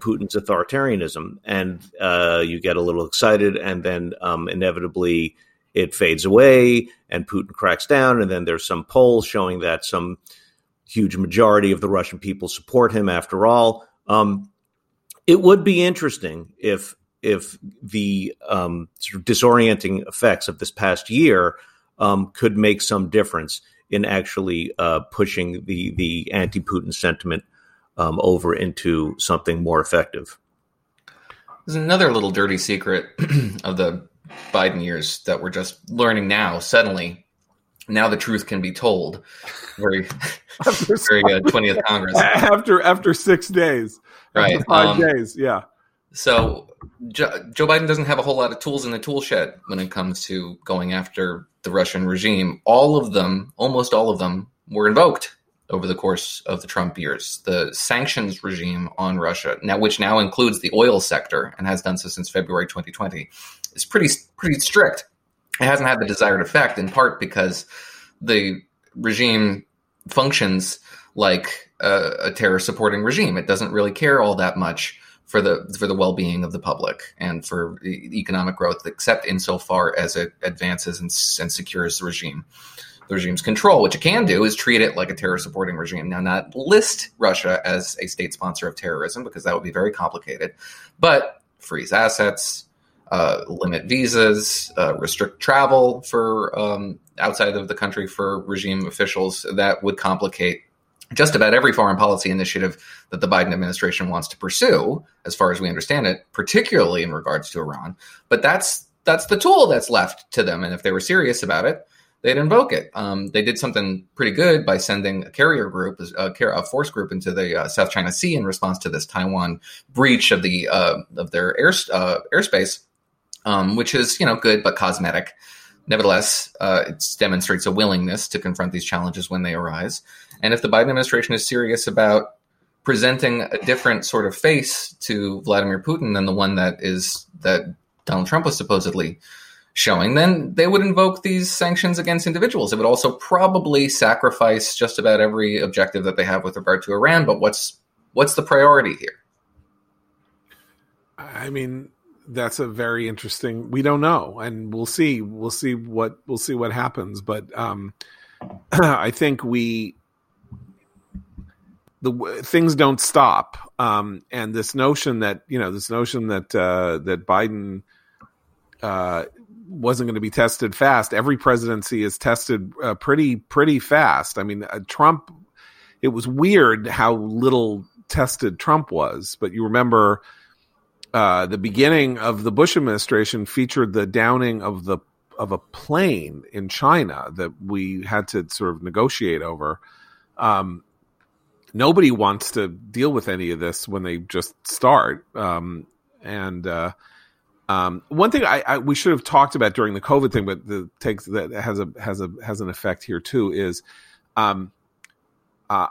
Putin's authoritarianism. And uh, you get a little excited, and then um, inevitably it fades away, and Putin cracks down. And then there's some polls showing that some huge majority of the Russian people support him after all. Um, it would be interesting if if the um, sort of disorienting effects of this past year um, could make some difference in actually uh, pushing the the anti-Putin sentiment um, over into something more effective. There's another little dirty secret of the Biden years that we're just learning now. Suddenly, now the truth can be told. Very, very good. Twentieth Congress after after six days, right? five um, days, yeah. So Joe Biden doesn't have a whole lot of tools in the tool shed when it comes to going after the Russian regime. All of them, almost all of them, were invoked over the course of the Trump years. The sanctions regime on Russia, now which now includes the oil sector and has done so since February 2020, is pretty pretty strict. It hasn't had the desired effect, in part because the regime functions like a, a terror supporting regime. It doesn't really care all that much for the for the well-being of the public and for economic growth, except insofar as it advances and, and secures the regime. The regime's control. What you can do is treat it like a terror supporting regime. Now, not list Russia as a state sponsor of terrorism because that would be very complicated, but freeze assets, uh, limit visas, uh, restrict travel for um, outside of the country for regime officials. That would complicate just about every foreign policy initiative that the Biden administration wants to pursue, as far as we understand it, particularly in regards to Iran. But that's that's the tool that's left to them, and if they were serious about it, they'd invoke it. Um, they did something pretty good by sending a carrier group, a, a force group, into the uh, South China Sea in response to this Taiwan breach of the uh, of their air, uh, airspace, um, which is you know good but cosmetic. Nevertheless, uh, it demonstrates a willingness to confront these challenges when they arise. And if the Biden administration is serious about presenting a different sort of face to Vladimir Putin than the one that is that Donald Trump was supposedly showing, then they would invoke these sanctions against individuals. It would also probably sacrifice just about every objective that they have with regard to Iran. But what's what's the priority here? I mean, that's a very interesting. We don't know, and we'll see. We'll see what we'll see what happens. But um, I think we the things don't stop, um, and this notion that you know this notion that uh, that Biden uh, wasn't going to be tested fast. Every presidency is tested uh, pretty pretty fast. I mean, uh, Trump. It was weird how little tested Trump was, but you remember uh, the beginning of the Bush administration featured the downing of the of a plane in China that we had to sort of negotiate over. Um, nobody wants to deal with any of this when they just start. Um, and uh, um, one thing I, I, we should have talked about during the COVID thing, but the takes that has a has a has an effect here too is um, uh,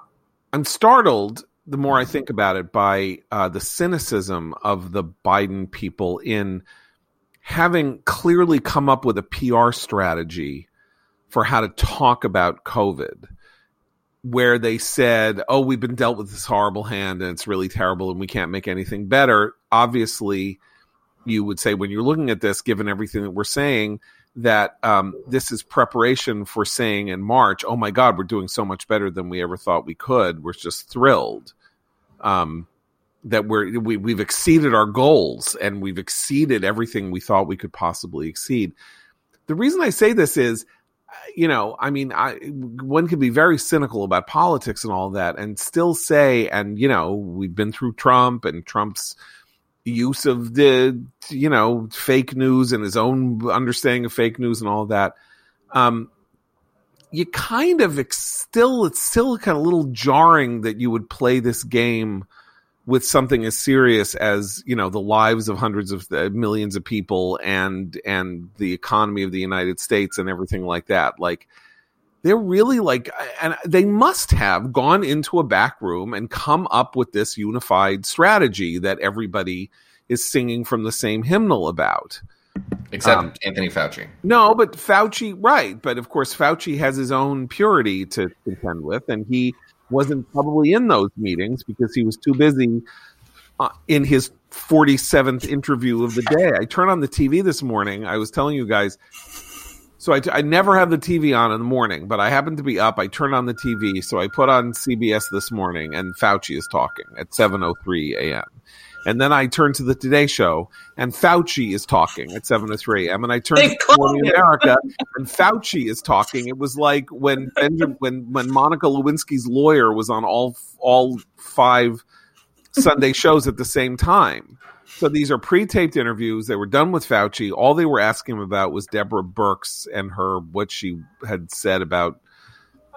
I'm startled the more I think about it by uh, the cynicism of the Biden people in having clearly come up with a PR strategy for how to talk about COVID where they said, "Oh, we've been dealt with this horrible hand, and it's really terrible, and we can't make anything better." Obviously, you would say when you're looking at this, given everything that we're saying, that um, this is preparation for saying in March, "Oh my God, we're doing so much better than we ever thought we could." We're just thrilled um, that we're we, we've exceeded our goals and we've exceeded everything we thought we could possibly exceed. The reason I say this is you know, I mean, I one can be very cynical about politics and all that, and still say, and you know, we've been through Trump and Trump's use of the, you know, fake news and his own understanding of fake news and all that. Um, you kind of ex- still, it's still kind of a little jarring that you would play this game with something as serious as you know the lives of hundreds of uh, millions of people and and the economy of the United States and everything like that like they're really like and they must have gone into a back room and come up with this unified strategy that everybody is singing from the same hymnal about except um, Anthony Fauci. No, but Fauci, right? But of course, Fauci has his own purity to contend with, and he wasn't probably in those meetings because he was too busy uh, in his 47th interview of the day. I turn on the TV this morning. I was telling you guys. So I, t- I never have the TV on in the morning, but I happen to be up. I turn on the TV, so I put on CBS this morning, and Fauci is talking at 7:03 a.m. And then I turn to the Today Show, and Fauci is talking at 7 to 3 a.m. And I turn to Morning America, and Fauci is talking. It was like when Benjamin, when when Monica Lewinsky's lawyer was on all all five Sunday shows at the same time. So these are pre-taped interviews. They were done with Fauci. All they were asking him about was Deborah Birx and her what she had said about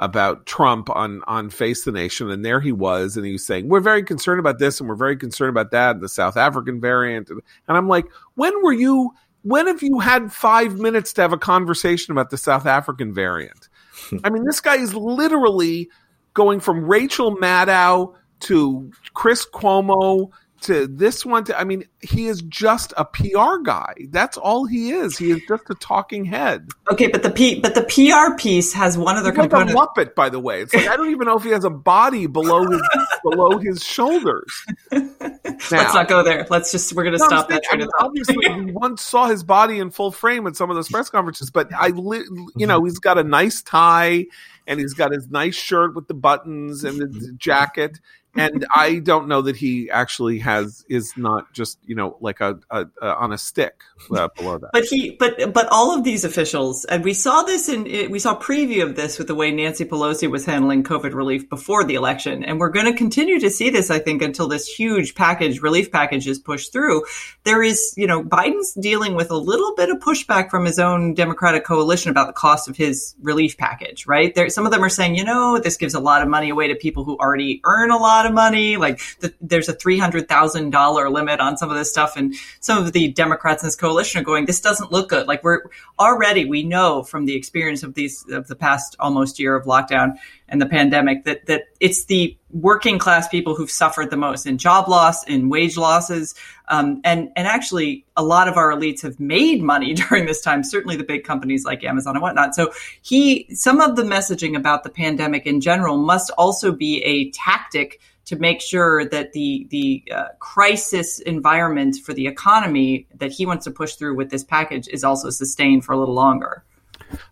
about Trump on on Face the Nation, and there he was, and he was saying, "We're very concerned about this, and we're very concerned about that, the South African variant." And, and I'm like, "When were you? When have you had five minutes to have a conversation about the South African variant?" I mean, this guy is literally going from Rachel Maddow to Chris Cuomo to this one to I mean he is just a PR guy. That's all he is. He is just a talking head. Okay, but the P but the PR piece has one other He's component. Like a Muppet, by the way. It's like I don't even know if he has a body below his below his shoulders. Now, Let's not go there. Let's just we're going to no, stop that. I mean, obviously, we once saw his body in full frame at some of those press conferences, but I, you know, mm-hmm. he's got a nice tie and he's got his nice shirt with the buttons and the jacket and I don't know that he actually has is not just you know like a, a, a on a stick uh, below that. But he, but but all of these officials, and we saw this in we saw preview of this with the way Nancy Pelosi was handling COVID relief before the election, and we're going to continue to see this, I think, until this huge package relief package is pushed through. There is, you know, Biden's dealing with a little bit of pushback from his own Democratic coalition about the cost of his relief package. Right there, some of them are saying, you know, this gives a lot of money away to people who already earn a lot lot of money. Like the, there's a three hundred thousand dollar limit on some of this stuff, and some of the Democrats in this coalition are going, "This doesn't look good." Like we're already we know from the experience of these of the past almost year of lockdown and the pandemic that that it's the working class people who've suffered the most in job loss, in wage losses, um, and and actually a lot of our elites have made money during this time. Certainly the big companies like Amazon and whatnot. So he some of the messaging about the pandemic in general must also be a tactic to make sure that the the uh, crisis environment for the economy that he wants to push through with this package is also sustained for a little longer.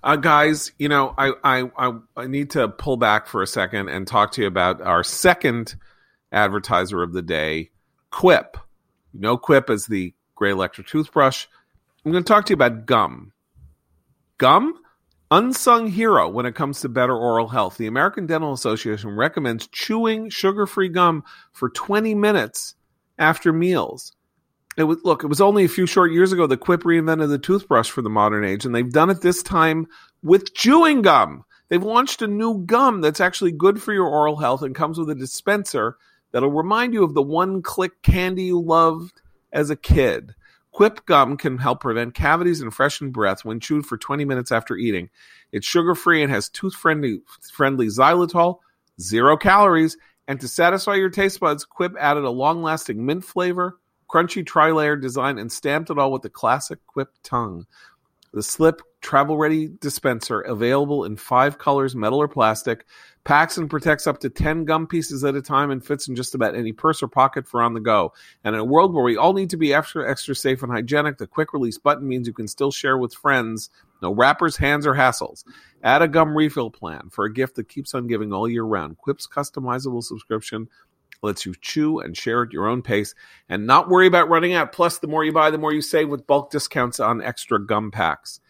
Uh, guys, you know, I, I, I I need to pull back for a second and talk to you about our second advertiser of the day, Quip. You know, Quip is the gray electric toothbrush. I'm going to talk to you about gum. Gum unsung hero when it comes to better oral health. The American Dental Association recommends chewing sugar-free gum for 20 minutes after meals. It was look, it was only a few short years ago that Quip reinvented the toothbrush for the modern age, and they've done it this time with chewing gum. They've launched a new gum that's actually good for your oral health and comes with a dispenser that'll remind you of the one-click candy you loved as a kid. Quip gum can help prevent cavities and freshen breath when chewed for 20 minutes after eating. It's sugar free and has tooth friendly xylitol, zero calories, and to satisfy your taste buds, Quip added a long lasting mint flavor, crunchy tri layer design, and stamped it all with the classic Quip tongue. The Slip travel ready dispenser, available in five colors, metal or plastic, packs and protects up to 10 gum pieces at a time and fits in just about any purse or pocket for on the go. And in a world where we all need to be extra, extra safe and hygienic, the quick release button means you can still share with friends. No wrappers, hands, or hassles. Add a gum refill plan for a gift that keeps on giving all year round. Quip's customizable subscription lets you chew and share at your own pace and not worry about running out. Plus, the more you buy, the more you save with bulk discounts on extra gum packs.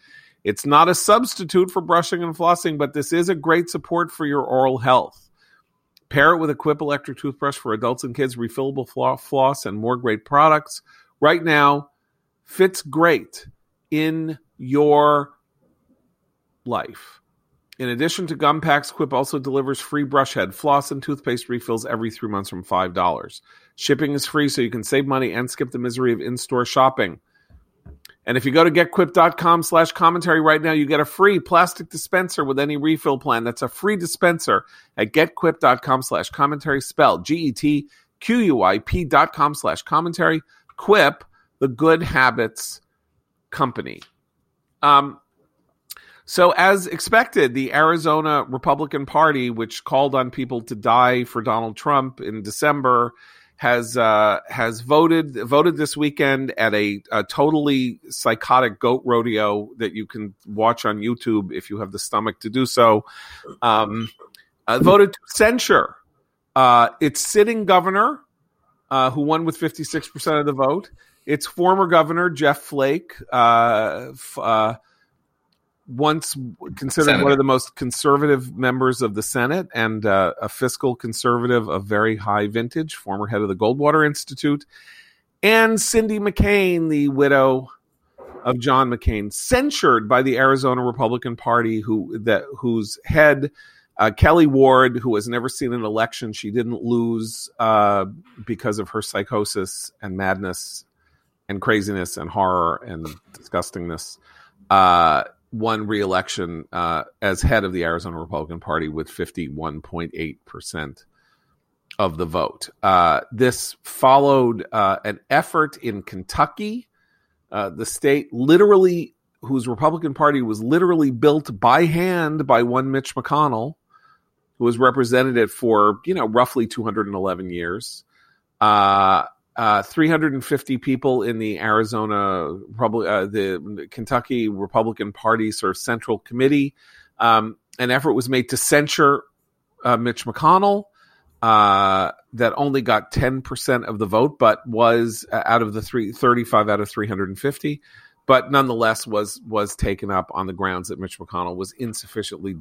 It's not a substitute for brushing and flossing, but this is a great support for your oral health. Pair it with a Quip electric toothbrush for adults and kids, refillable floss, and more great products. Right now, fits great in your life. In addition to gum packs, Quip also delivers free brush head, floss, and toothpaste refills every three months from $5. Shipping is free, so you can save money and skip the misery of in-store shopping. And if you go to getquip.com slash commentary right now, you get a free plastic dispenser with any refill plan. That's a free dispenser at getquip.com slash commentary, spelled G-E-T-Q-U-I-P dot com slash commentary. Quip, the good habits company. Um, so, as expected, the Arizona Republican Party, which called on people to die for Donald Trump in December, has uh, has voted voted this weekend at a, a, totally psychotic goat rodeo that you can watch on YouTube if you have the stomach to do so. Um, uh, voted to censure uh, its sitting governor, uh, who won with fifty six percent of the vote. Its former governor Jeff Flake uh, f- uh, once considered Senator. one of the most conservative members of the Senate and uh, a fiscal conservative of very high vintage, former head of the Goldwater Institute, and Cindy McCain, the widow of John McCain, censured by the Arizona Republican Party, who that whose head. Uh, Kelli Ward, who has never seen an election, she didn't lose uh, because of her psychosis and madness and craziness and horror and disgustingness. Uh, won re-election uh, as head of the Arizona Republican Party with 51.8% of the vote. Uh, this followed uh, an effort in Kentucky, uh, the state literally whose Republican Party was literally built by hand by one Mitch McConnell, who was represented it for you know roughly 211 years. Uh, uh, 350 people in the Arizona, uh, the Kentucky Republican Party sort of central committee. Um, an effort was made to censure uh, Mitch McConnell. Uh, that only got 10% of the vote, but was uh, out of the three, 35 out of 350, but nonetheless was was taken up on the grounds that Mitch McConnell was insufficiently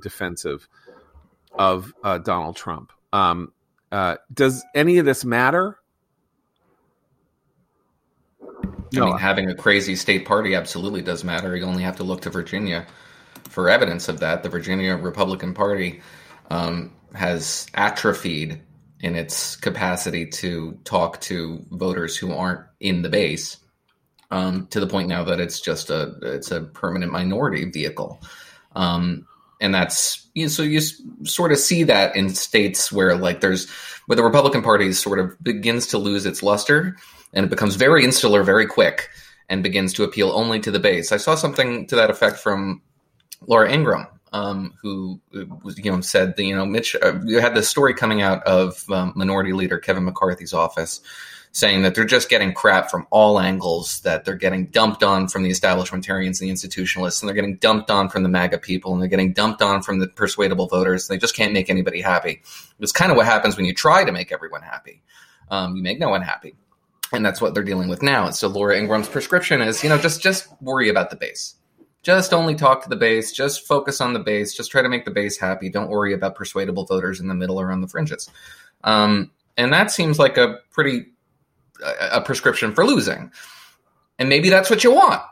defensive of Donald Trump. Um, does any of this matter? No. I mean, having a crazy state party absolutely does matter. You only have to look to Virginia for evidence of that. The Virginia Republican Party um, has atrophied in its capacity to talk to voters who aren't in the base. Um, to the point now that it's just a it's a permanent minority vehicle, um, and that's you know, so you sort of see that in states where like there's where the Republican Party sort of begins to lose its luster and it becomes very insular very quick and begins to appeal only to the base. I saw something to that effect from Laura Ingraham, um, who you know said that you know Mitch uh, you had this story coming out of um, Minority Leader Kevin McCarthy's office saying that they're just getting crap from all angles, that they're getting dumped on from the establishmentarians and the institutionalists, and they're getting dumped on from the MAGA people, and they're getting dumped on from the persuadable voters. and They just can't make anybody happy. It's kind of what happens when you try to make everyone happy. Um, you make no one happy and that's what they're dealing with now. And So Laura Ingraham's prescription is, you know, just just worry about the base. Just only talk to the base. Just focus on the base. Just try to make the base happy. Don't worry about persuadable voters in the middle or on the fringes. Um, and that seems like a pretty a prescription for losing. And maybe that's what you want.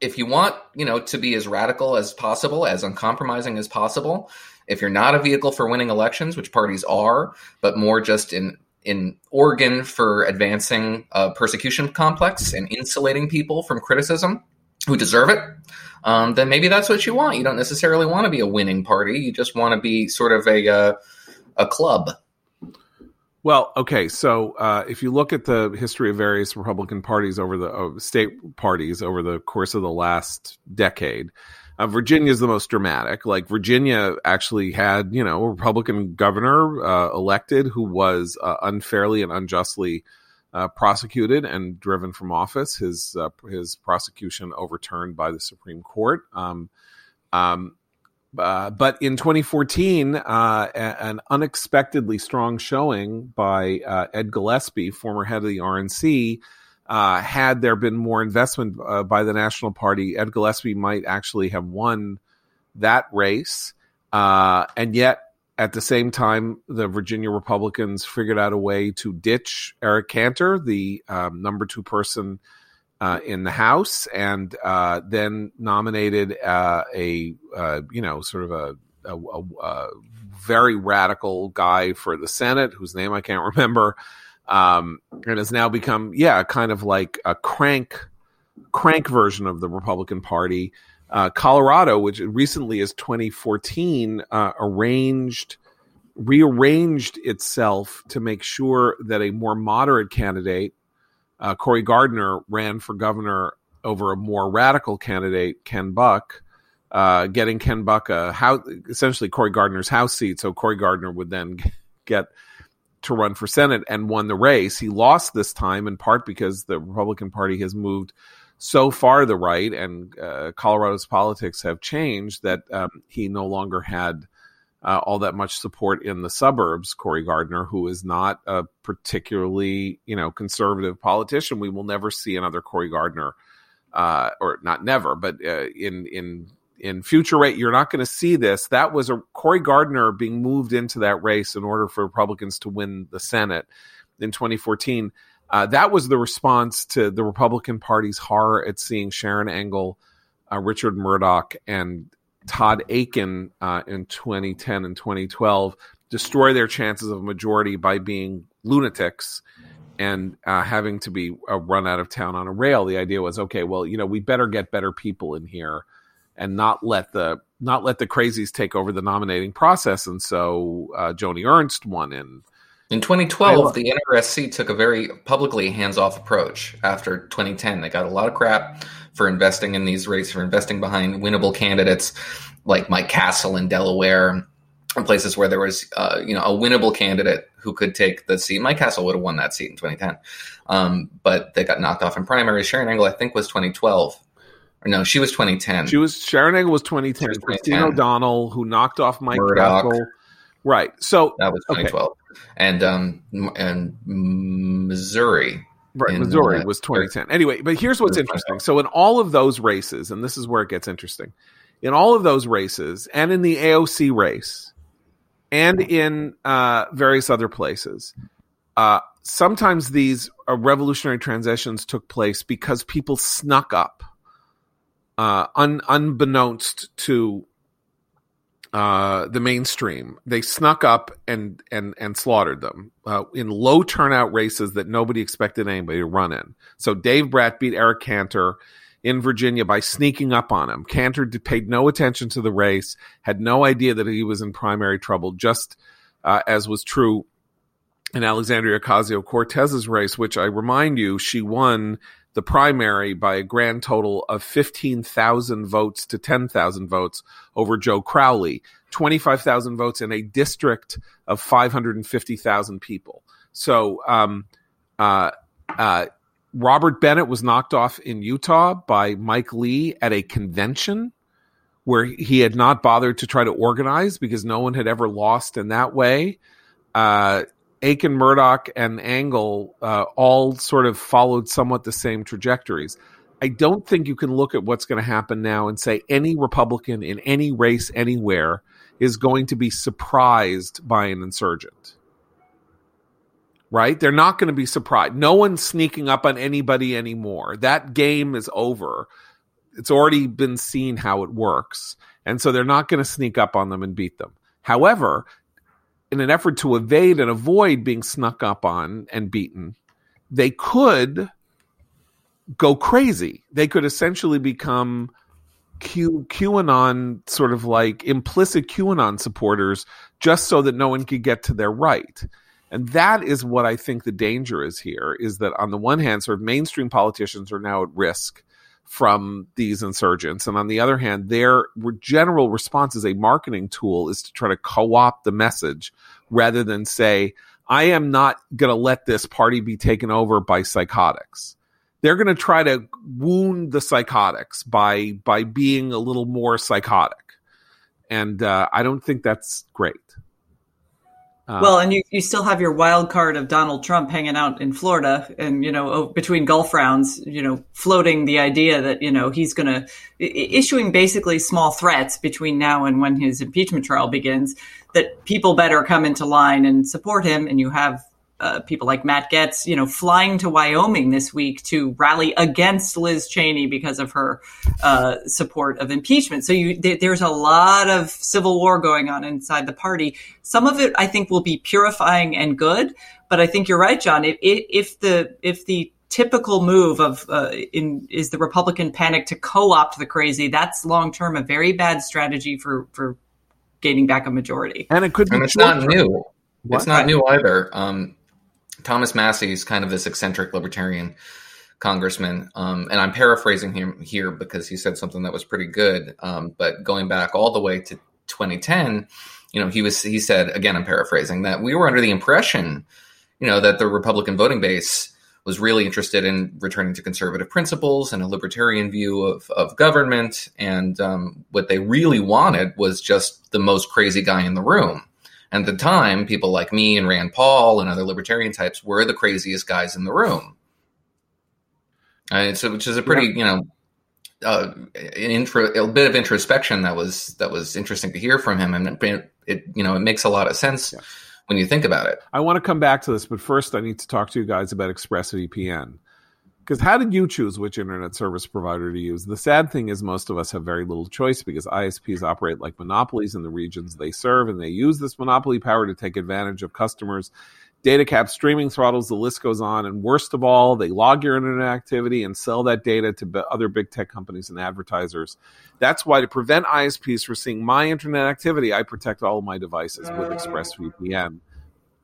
If you want, you know, to be as radical as possible, as uncompromising as possible, if you're not a vehicle for winning elections, which parties are, but more just in in Oregon for advancing a persecution complex and insulating people from criticism who deserve it, um, then maybe that's what you want. You don't necessarily want to be a winning party. You just want to be sort of a uh, a club. Well, okay. So uh, if you look at the history of various Republican parties over the uh, state parties over the course of the last decade, uh, Virginia is the most dramatic. Like Virginia actually had, you know, a Republican governor uh, elected who was uh, unfairly and unjustly uh, prosecuted and driven from office. His his prosecution overturned by the Supreme Court. Um, um, uh, but in 2014, uh, an unexpectedly strong showing by uh, Ed Gillespie, former head of the RNC, uh, had there been more investment uh, by the National Party, Ed Gillespie might actually have won that race. and yet, at the same time, the Virginia Republicans figured out a way to ditch Eric Cantor, the um, number two person uh, in the House, and uh, then nominated uh, a uh, you know sort of a, a, a, a, very radical guy for the Senate, whose name I can't remember, um, and has now become yeah kind of like a crank crank version of the Republican Party. Uh, Colorado, which recently is 2014, uh, arranged rearranged itself to make sure that a more moderate candidate uh, Cory Gardner ran for governor over a more radical candidate, Ken Buck, uh, getting Ken Buck a house, essentially Cory Gardner's house seat. So Cory Gardner would then get to run for Senate and won the race. He lost this time in part because the Republican Party has moved so far to the right and uh, Colorado's politics have changed that um, he no longer had uh, all that much support in the suburbs. Cory Gardner, who is not a particularly you know conservative politician, we will never see another Cory Gardner, uh, or not never, but uh, in in in future rate, you're not going to see this. That was a Cory Gardner being moved into that race in order for Republicans to win the Senate in 2014. Uh, that was the response to the Republican Party's horror at seeing Sharron Angle, uh, Richard Mourdock, and Todd Akin uh, in 2010 and 2012 destroy their chances of a majority by being lunatics and uh, having to be uh, run out of town on a rail. The idea was, okay, well, you know, we better get better people in here and not let the not let the crazies take over the nominating process. And so uh, Joni Ernst won in. In 2012, the NRSC took a very publicly hands-off approach. After 2010, they got a lot of crap for investing in these races, for investing behind winnable candidates like Mike Castle in Delaware, and places where there was, uh, you know, a winnable candidate who could take the seat. Mike Castle would have won that seat in 2010, um, but they got knocked off in primaries. Sharron Angle, I think, was 2012. Or no, she was 2010. She was Sharron Angle was 2010. Was 2010. Christine O'Donnell, who knocked off Mike. Castle. Right. So that was 2012, okay. and um, and Missouri Right, Missouri the, was 2010. Anyway, but here's what's interesting. So in all of those races, and this is where it gets interesting, in all of those races, and in the AOC race, and in uh, various other places, uh, sometimes these uh, revolutionary transitions took place because people snuck up, uh, un- unbeknownst to uh, the mainstream. They snuck up and and and slaughtered them uh, in low turnout races that nobody expected anybody to run in. So Dave Brat beat Eric Cantor in Virginia by sneaking up on him. Cantor paid no attention to the race, had no idea that he was in primary trouble, just uh, as was true in Alexandria Ocasio Cortez's race, which I remind you, she won the primary by a grand total of 15,000 votes to 10,000 votes over Joe Crowley, 25,000 votes in a district of 550,000 people. So, um, uh, uh, Robert Bennett was knocked off in Utah by Mike Lee at a convention where he had not bothered to try to organize because no one had ever lost in that way. Uh, Akin, Mourdock, and Angle uh, all sort of followed somewhat the same trajectories. I don't think you can look at what's going to happen now and say any Republican in any race anywhere is going to be surprised by an insurgent. Right? They're not going to be surprised. No one's sneaking up on anybody anymore. That game is over. It's already been seen how it works. And so they're not going to sneak up on them and beat them. However, in an effort to evade and avoid being snuck up on and beaten, they could go crazy. They could essentially become Q, QAnon, sort of like implicit QAnon supporters, just so that no one could get to their right. And that is what I think the danger is here is that on the one hand, sort of mainstream politicians are now at risk from these insurgents. And on the other hand, their general response as a marketing tool is to try to co opt the message rather than say, I am not going to let this party be taken over by psychotics. They're going to try to wound the psychotics by by being a little more psychotic, and uh, I don't think that's great. Uh, well, and you, you still have your wild card of Donald Trump hanging out in Florida and, you know, between golf rounds, you know, floating the idea that, you know, he's going to, issuing basically small threats between now and when his impeachment trial begins that people better come into line and support him. And you have uh, people like Matt Gaetz, you know, flying to Wyoming this week to rally against Liz Cheney because of her uh, support of impeachment. So you, th- there's a lot of civil war going on inside the party. Some of it, I think, will be purifying and good. But I think you're right, John. If, if the if the typical move of uh, in is the Republican panic to co-opt the crazy, that's long term a very bad strategy for for gaining back a majority. And it could be. And it's not new. What? It's not new either. Um, Thomas Massie is kind of this eccentric libertarian congressman, um, and I'm paraphrasing him here because he said something that was pretty good. Um, but going back all the way to 2010, you know, he was he said again, I'm paraphrasing that we were under the impression, you know, that the Republican voting base was really interested in returning to conservative principles and a libertarian view of, of government. And um, what they really wanted was just the most crazy guy in the room. And at the time, people like me and Rand Paul and other libertarian types were the craziest guys in the room. And so, which is a pretty, yeah. you know, uh, an intro, a bit of introspection that was that was interesting to hear from him, and it, it you know, it makes a lot of sense yeah. when you think about it. I want to come back to this, but first, I need to talk to you guys about ExpressVPN. Because how did you choose which internet service provider to use? The sad thing is, most of us have very little choice because ISPs operate like monopolies in the regions they serve, and they use this monopoly power to take advantage of customers. Data cap, streaming throttles, the list goes on. And worst of all, they log your internet activity and sell that data to other big tech companies and advertisers. That's why, to prevent ISPs from seeing my internet activity, I protect all of my devices with uh. ExpressVPN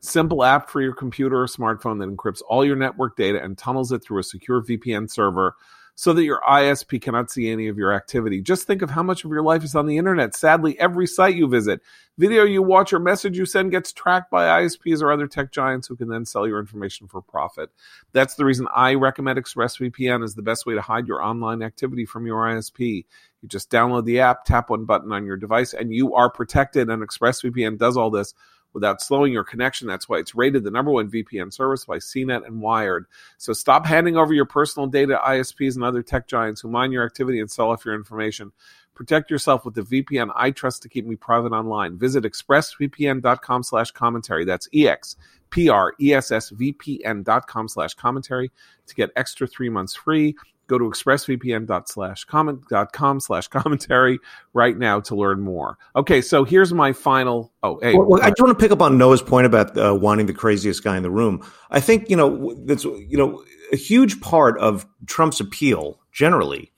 simple app for your computer or smartphone that encrypts all your network data and tunnels it through a secure VPN server so that your ISP cannot see any of your activity. Just think of how much of your life is on the internet. Sadly, every site you visit, video you watch, or message you send gets tracked by ISPs or other tech giants who can then sell your information for profit. That's the reason I recommend ExpressVPN as the best way to hide your online activity from your ISP. You just download the app, tap one button on your device, and you are protected. And ExpressVPN does all this without slowing your connection. That's why it's rated the number one VPN service by CNET and Wired. So stop handing over your personal data to ISPs and other tech giants who mine your activity and sell off your information. Protect yourself with the VPN I trust to keep me private online. Visit expressvpn.com slash commentary. That's E-X-P-R-E-S-S-V-P-N.com slash commentary to get extra three months free Go to expressvpn.com slash commentary right now to learn more. Okay, so here's my final. Oh, hey. Well, well, I just want to pick up on Noah's point about uh, wanting the craziest guy in the room. I think, you know, that's, you know, a huge part of Trump's appeal generally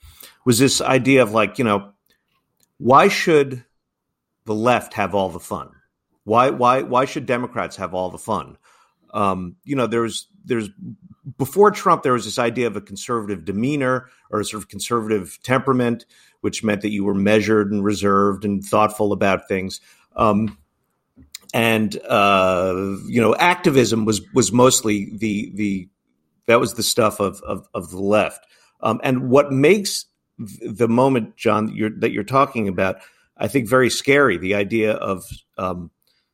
was this idea of like, you know, why should the left have all the fun? Why, why, why should Democrats have all the fun? Um, you know, there's, there's before Trump, there was this idea of a conservative demeanor or a sort of conservative temperament, which meant that you were measured and reserved and thoughtful about things. Um, and uh, you know, activism was was mostly the the that was the stuff of of, of the left. Um, and what makes the moment, John, that you're, that you're talking about, I think, very scary. The idea of um,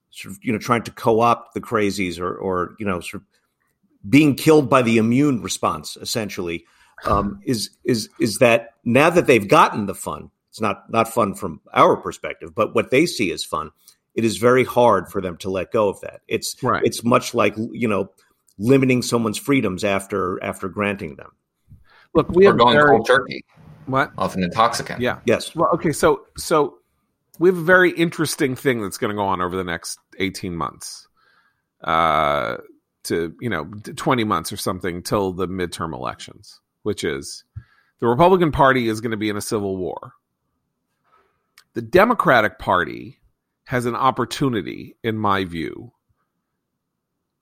sort of you know trying to co-opt the crazies or or you know sort of being killed by the immune response, essentially, um, is is is that now that they've gotten the fun, it's not not fun from our perspective, but what they see as fun, it is very hard for them to let go of that. It's right. it's much like you know limiting someone's freedoms after after granting them. Look, we are going very, cold turkey. What? Often intoxicant. Yeah. Yes. Well, okay. So so we have a very interesting thing that's going to go on over the next eighteen months. Uh, to you know 20 months or something till the midterm elections which is the republican party is going to be in a civil war. The democratic party has an opportunity in my view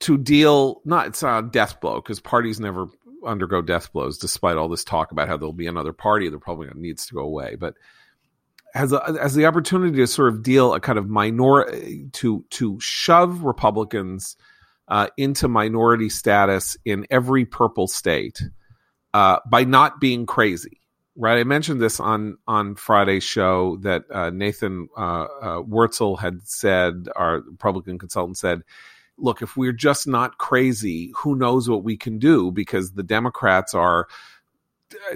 to deal not it's not a death blow because parties never undergo death blows despite all this talk about how there'll be another party that probably needs to go away but has a, has the opportunity to sort of deal a kind of minor eh, to to shove republicans uh, into minority status in every purple state uh, by not being crazy right i mentioned this on on friday's show that uh, nathan uh, uh, Wurtzel had said our republican consultant said look, if we're just not crazy, who knows what we can do? Because the Democrats are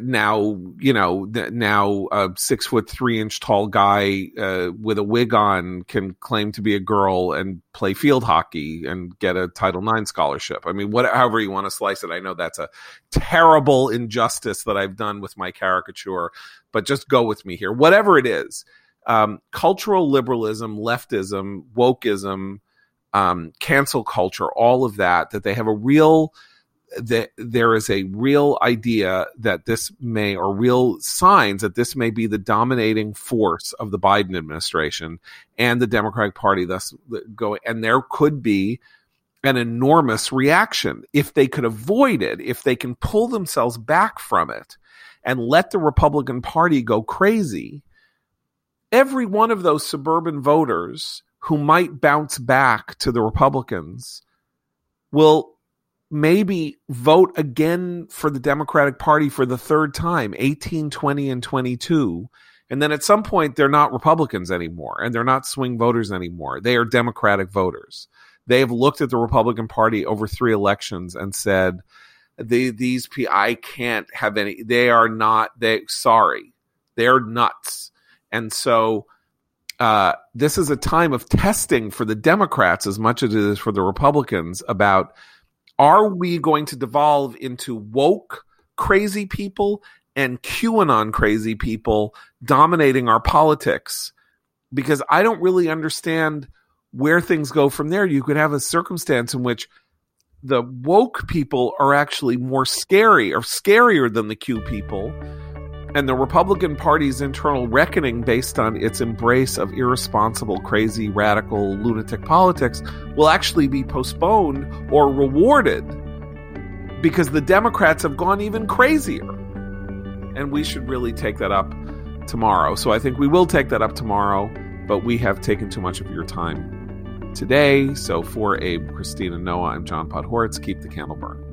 now, you know, now a six foot three inch tall guy uh, with a wig on can claim to be a girl and play field hockey and get a Title IX scholarship. I mean, whatever you want to slice it, I know that's a terrible injustice that I've done with my caricature, but just go with me here. Whatever it is, um, cultural liberalism, leftism, wokeism, um, cancel culture, all of that, that they have a real that there is a real idea that this may or real signs that this may be the dominating force of the Biden administration and the Democratic Party thus going and there could be an enormous reaction if they could avoid it if they can pull themselves back from it and let the Republican Party go crazy. Every one of those suburban voters who might bounce back to the Republicans will maybe vote again for the Democratic Party for the third time 18, 20, and 22. And then at some point, they're not Republicans anymore and they're not swing voters anymore. They are Democratic voters. They have looked at the Republican Party over three elections and said, the, these I can't have any, they are not, they, sorry, they're nuts. And so uh, this is a time of testing for the Democrats as much as it is for the Republicans about are we going to devolve into woke crazy people and QAnon crazy people dominating our politics? Because I don't really understand where things go from there. You could have a circumstance in which the woke people are actually more scary or scarier than the Q people and the Republican Party's internal reckoning based on its embrace of irresponsible, crazy, radical, lunatic politics will actually be postponed or rewarded because the Democrats have gone even crazier. And we should really take that up tomorrow. So I think we will take that up tomorrow, but we have taken too much of your time today. So for Abe, Christina, Noah, I'm John Podhoretz. Keep the candle burning.